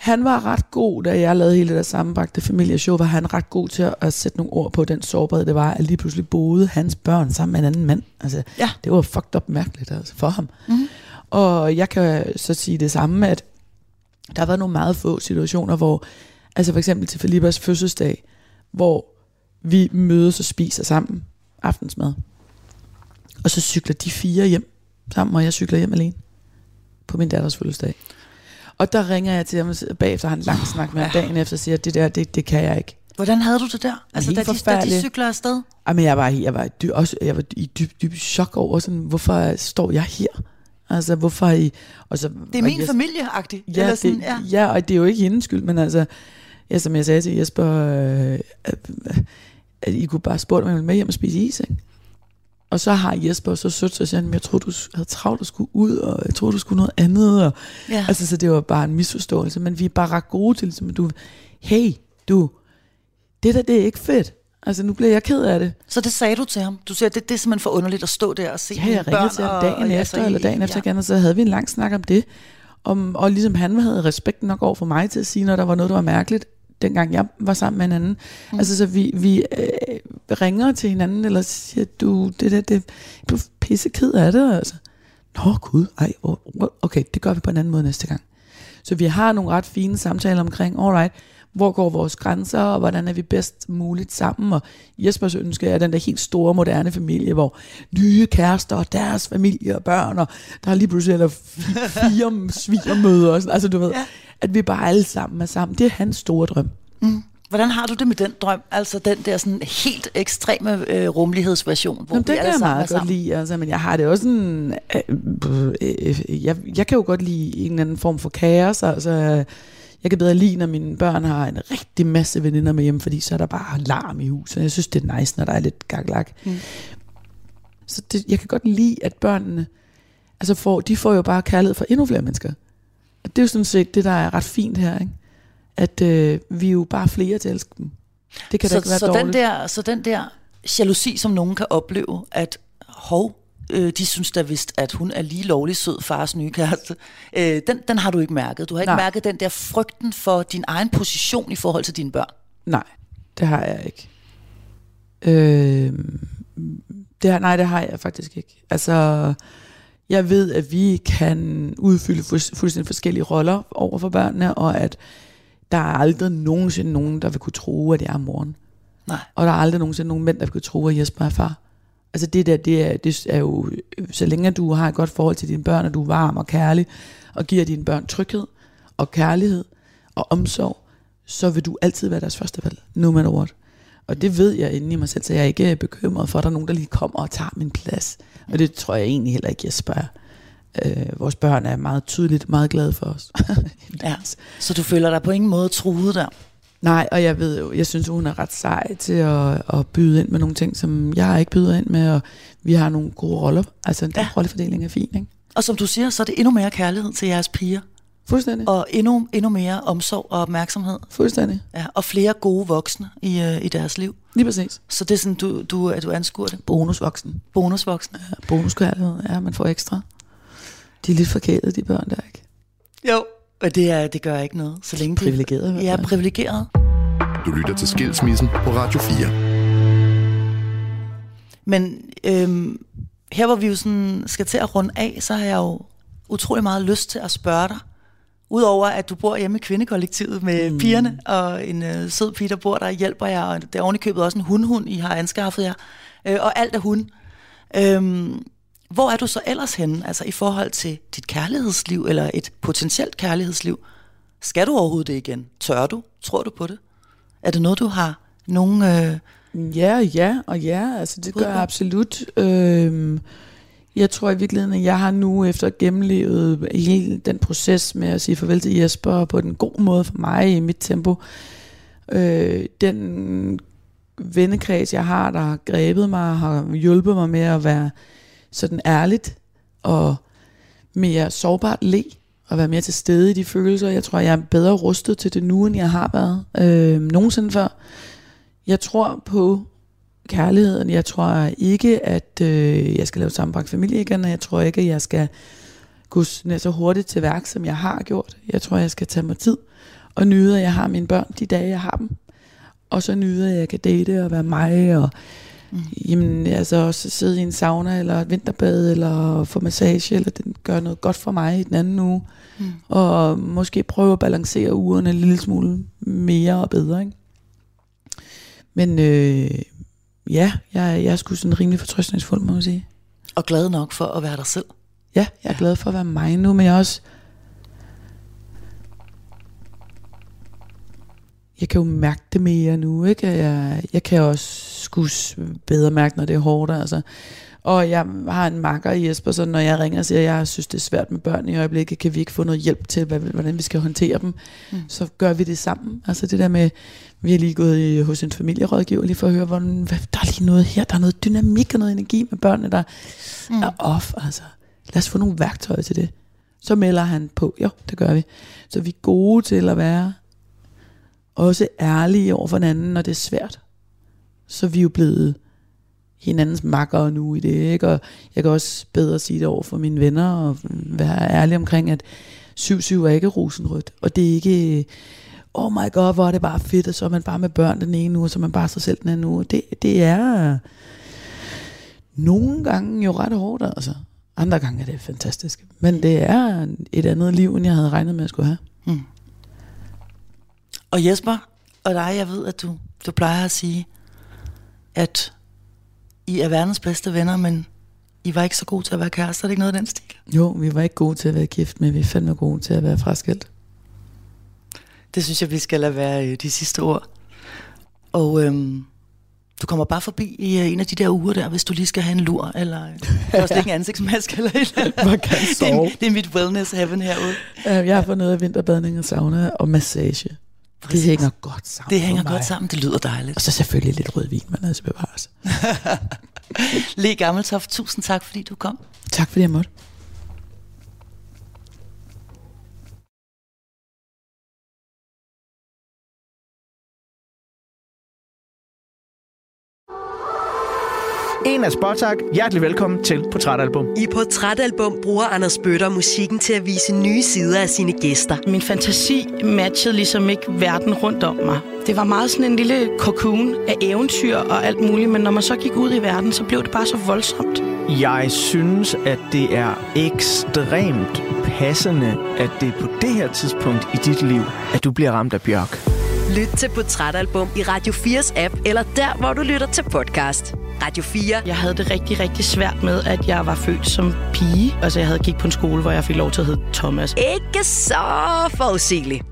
han var ret god, da jeg lavede hele det der sammenbragte familieshow, var han ret god til at, at sætte nogle ord på den sårbarhed, det var, at lige pludselig boede hans børn sammen med en anden mand. Altså, ja. det var fucked up mærkeligt altså, for ham. Mm-hmm. Og jeg kan så sige det samme, at der været nogle meget få situationer, hvor, altså for eksempel til Felipas fødselsdag, hvor vi mødes og spiser sammen aftensmad. Og så cykler de fire hjem sammen, og jeg cykler hjem alene på min datters fødselsdag. Og der ringer jeg til ham bagefter, har en lang snak med ham dagen efter, og siger, at det der, det, det kan jeg ikke. Hvordan havde du det der? Altså, da de, da de cykler afsted? Jamen, jeg var, jeg var, dy, også, jeg var i dyb, dyb chok over, sådan, hvorfor står jeg her? Altså, hvorfor I... Og så, det er min familie-agtigt. Ja, eller sådan, det, ja. ja, og det er jo ikke hendes skyld, men altså, ja, som jeg sagde til Jesper, øh, at, at I kunne bare spurgte mig med hjem og spise is, ikke? Og så har Jesper så sødt så siger han, jeg troede, du havde travlt at skulle ud, og jeg troede, du skulle noget andet. Og, ja. Altså, så det var bare en misforståelse. Men vi er bare ret gode til, ligesom, du, hey, du, det der, det er ikke fedt. Altså, nu bliver jeg ked af det. Så det sagde du til ham? Du siger, det, det er simpelthen for underligt at stå der og se Ja, jeg ringede til ham dagen og, og efter, altså, eller dagen efter igen, og så havde vi en lang snak om det. Om, og ligesom han havde respekt nok over for mig til at sige, når der var noget, der var mærkeligt, dengang jeg var sammen med en anden. Mm. Altså, så vi, vi øh, ringer til hinanden, eller siger, du, det der, det, jeg blev pisse ked af det, altså. Nå, gud, ej, okay, det gør vi på en anden måde næste gang. Så vi har nogle ret fine samtaler omkring, alright, hvor går vores grænser, og hvordan er vi bedst muligt sammen. Og Jespers ønske er den der helt store, moderne familie, hvor nye kærester og deres familie og børn, og der er lige pludselig eller fire svigermøder. Og sådan. Altså du ved, ja. at vi bare alle sammen er sammen. Det er hans store drøm. Mm. Hvordan har du det med den drøm? Altså den der sådan helt ekstreme øh, rumlighedsversion, hvor Jamen, det kan jeg meget godt lide, altså, men jeg har det også sådan, øh, øh, jeg, jeg kan jo godt lide en eller anden form for kaos, altså jeg kan bedre lide, når mine børn har en rigtig masse veninder med hjem, fordi så er der bare larm i huset. Jeg synes, det er nice, når der er lidt gaglak. Mm. Så det, jeg kan godt lide, at børnene, altså får, de får jo bare kærlighed fra endnu flere mennesker. Og det er jo sådan set det, der er ret fint her, ikke? At øh, vi er jo bare flere til at elske dem. Det kan så, da ikke være så dårligt. Den der, så den der jalousi, som nogen kan opleve, at hov, øh, de synes da vist, at hun er lige lovlig sød fars nye kæreste. Øh, den, den har du ikke mærket. Du har ikke Nej. mærket den der frygten for din egen position i forhold til dine børn. Nej, det har jeg ikke. Øh, det har, nej, det har jeg faktisk ikke. Altså, jeg ved, at vi kan udfylde fuldstændig forskellige roller over for børnene, og at der er aldrig nogensinde nogen, der vil kunne tro, at jeg er moren. Nej. Og der er aldrig nogensinde nogen mænd, der vil tro, at Jesper er far. Altså det der, det er, det er jo, så længe du har et godt forhold til dine børn, og du er varm og kærlig, og giver dine børn tryghed og kærlighed og omsorg, så vil du altid være deres første valg, no matter what. Og det ved jeg inde i mig selv, så jeg er ikke bekymret for, at der er nogen, der lige kommer og tager min plads. Og det tror jeg egentlig heller ikke, jeg spørger. Øh, vores børn er meget tydeligt meget glade for os. Ja. Så du føler dig på ingen måde truet der? Nej, og jeg ved jo, jeg synes, hun er ret sej til at, at byde ind med nogle ting, som jeg ikke byder ind med, og vi har nogle gode roller. Altså, den Ja. rollefordeling er fin, ikke? Og som du siger, så er det endnu mere kærlighed til jeres piger. Fuldstændig. Og endnu, endnu mere omsorg og opmærksomhed. Fuldstændig. Ja, og flere gode voksne i, øh, i deres liv. Lige præcis. Så det er sådan, du, du, at du anskuer det. Bonusvoksen. Bonusvoksne. Ja, bonuskærlighed. Ja, man får ekstra. De er lidt forkælet, de børn der, ikke? Jo. Og det, er, det gør ikke noget. Så længe de Privilegeret Ja, privilegeret. Du lytter til Skilsmissen på Radio 4. Men øhm, her hvor vi jo sådan skal til at runde af, så har jeg jo utrolig meget lyst til at spørge dig. Udover at du bor hjemme i kvindekollektivet med mm. pigerne, og en øh, sød pige, der bor der og hjælper jer, og det er ovenikøbet også en hundhund, I har anskaffet jer, øh, og alt er hund. Øhm, hvor er du så ellers henne, altså i forhold til dit kærlighedsliv, eller et potentielt kærlighedsliv? Skal du overhovedet det igen? Tør du? Tror du på det? Er det noget, du har nogen... Øh, Ja, ja og ja, altså det gør jeg absolut. Øhm, jeg tror i virkeligheden, at jeg har nu efter gennemlevet hele den proces med at sige farvel til Jesper på den gode måde for mig i mit tempo. Øh, den vennekreds, jeg har, der har grebet mig, har hjulpet mig med at være sådan ærligt og mere sårbart le og være mere til stede i de følelser. Jeg tror, jeg er bedre rustet til det nu, end jeg har været øh, nogensinde før. Jeg tror på kærligheden. Jeg tror ikke, at øh, jeg skal lave sammenbragt familie igen, og jeg tror ikke, at jeg skal gå så hurtigt til værk, som jeg har gjort. Jeg tror, jeg skal tage mig tid og nyde, at jeg har mine børn de dage, jeg har dem. Og så nyde, at jeg kan date og være mig, og mm. jamen, altså også sidde i en sauna, eller et vinterbad, eller få massage, eller den gør noget godt for mig i den anden uge. Mm. Og måske prøve at balancere ugerne en lille smule mere og bedre, ikke? Men øh, ja, jeg, jeg er sgu sådan rimelig fortrøstningsfuld, må man sige. og glad nok for at være dig selv? Ja, jeg er glad for at være mig nu, men jeg er også... Jeg kan jo mærke det mere nu, ikke? Jeg, jeg kan også sgu s- bedre mærke, når det er hårdt, altså. Og jeg har en makker i Jesper, så når jeg ringer og siger, at jeg synes, det er svært med børn i øjeblikket, kan vi ikke få noget hjælp til, hvordan vi skal håndtere dem, mm. så gør vi det sammen. Altså det der med, vi har lige gået i, hos en familierådgiver lige for at høre, hvordan, hvad, der er lige noget her, der er noget dynamik og noget energi med børnene, der mm. er off. Altså, lad os få nogle værktøjer til det. Så melder han på, jo, det gør vi. Så vi er gode til at være også ærlige over for hinanden, når det er svært. Så vi er jo blevet hinandens makkere nu i det, ikke? Og jeg kan også bedre sige det over for mine venner, og være ærlig omkring, at 7-7 er ikke rosenrødt, og det er ikke, oh my god, hvor er det bare fedt, og så er man bare med børn den ene uge, og så er man bare sig selv den anden uge. Det, det er nogle gange jo ret hårdt, altså. Andre gange er det fantastisk. Men det er et andet liv, end jeg havde regnet med at skulle have. Mm. Og Jesper og dig, jeg ved, at du, du plejer at sige, at I er verdens bedste venner, men I var ikke så gode til at være kærester. Er det ikke noget af den stil? Jo, vi var ikke gode til at være gift, men vi er fandme gode til at være fraskilt. Det synes jeg, vi skal lade være øh, de sidste ord. Og øhm, du kommer bare forbi i øh, en af de der uger der, hvis du lige skal have en lur, eller øh, også ikke en ansigtsmaske, eller et eller andet. Man kan Det er, sove. det er mit wellness heaven herude. Øh, Jeg har fået noget af vinterbadning og sauna og massage. Præcis. Det hænger godt sammen Det hænger godt sammen, det lyder dejligt. Og så selvfølgelig lidt rødvin, men altså bevares. Le Gammeltoft, tusind tak, fordi du kom. Tak fordi jeg måtte. En af Spotak. Hjertelig velkommen til Portrætalbum. I Portrætalbum bruger Anders Bøtter musikken til at vise nye sider af sine gæster. Min fantasi matchede ligesom ikke verden rundt om mig. Det var meget sådan en lille cocoon af eventyr og alt muligt, men når man så gik ud i verden, så blev det bare så voldsomt. Jeg synes, at det er ekstremt passende, at det er på det her tidspunkt i dit liv, at du bliver ramt af bjørk. Lyt til Portrætalbum i Radio 4's app, eller der, hvor du lytter til podcast. Radio 4. Jeg havde det rigtig, rigtig svært med, at jeg var født som pige. Altså, jeg havde gik på en skole, hvor jeg fik lov til at hedde Thomas. Ikke så forudsigeligt.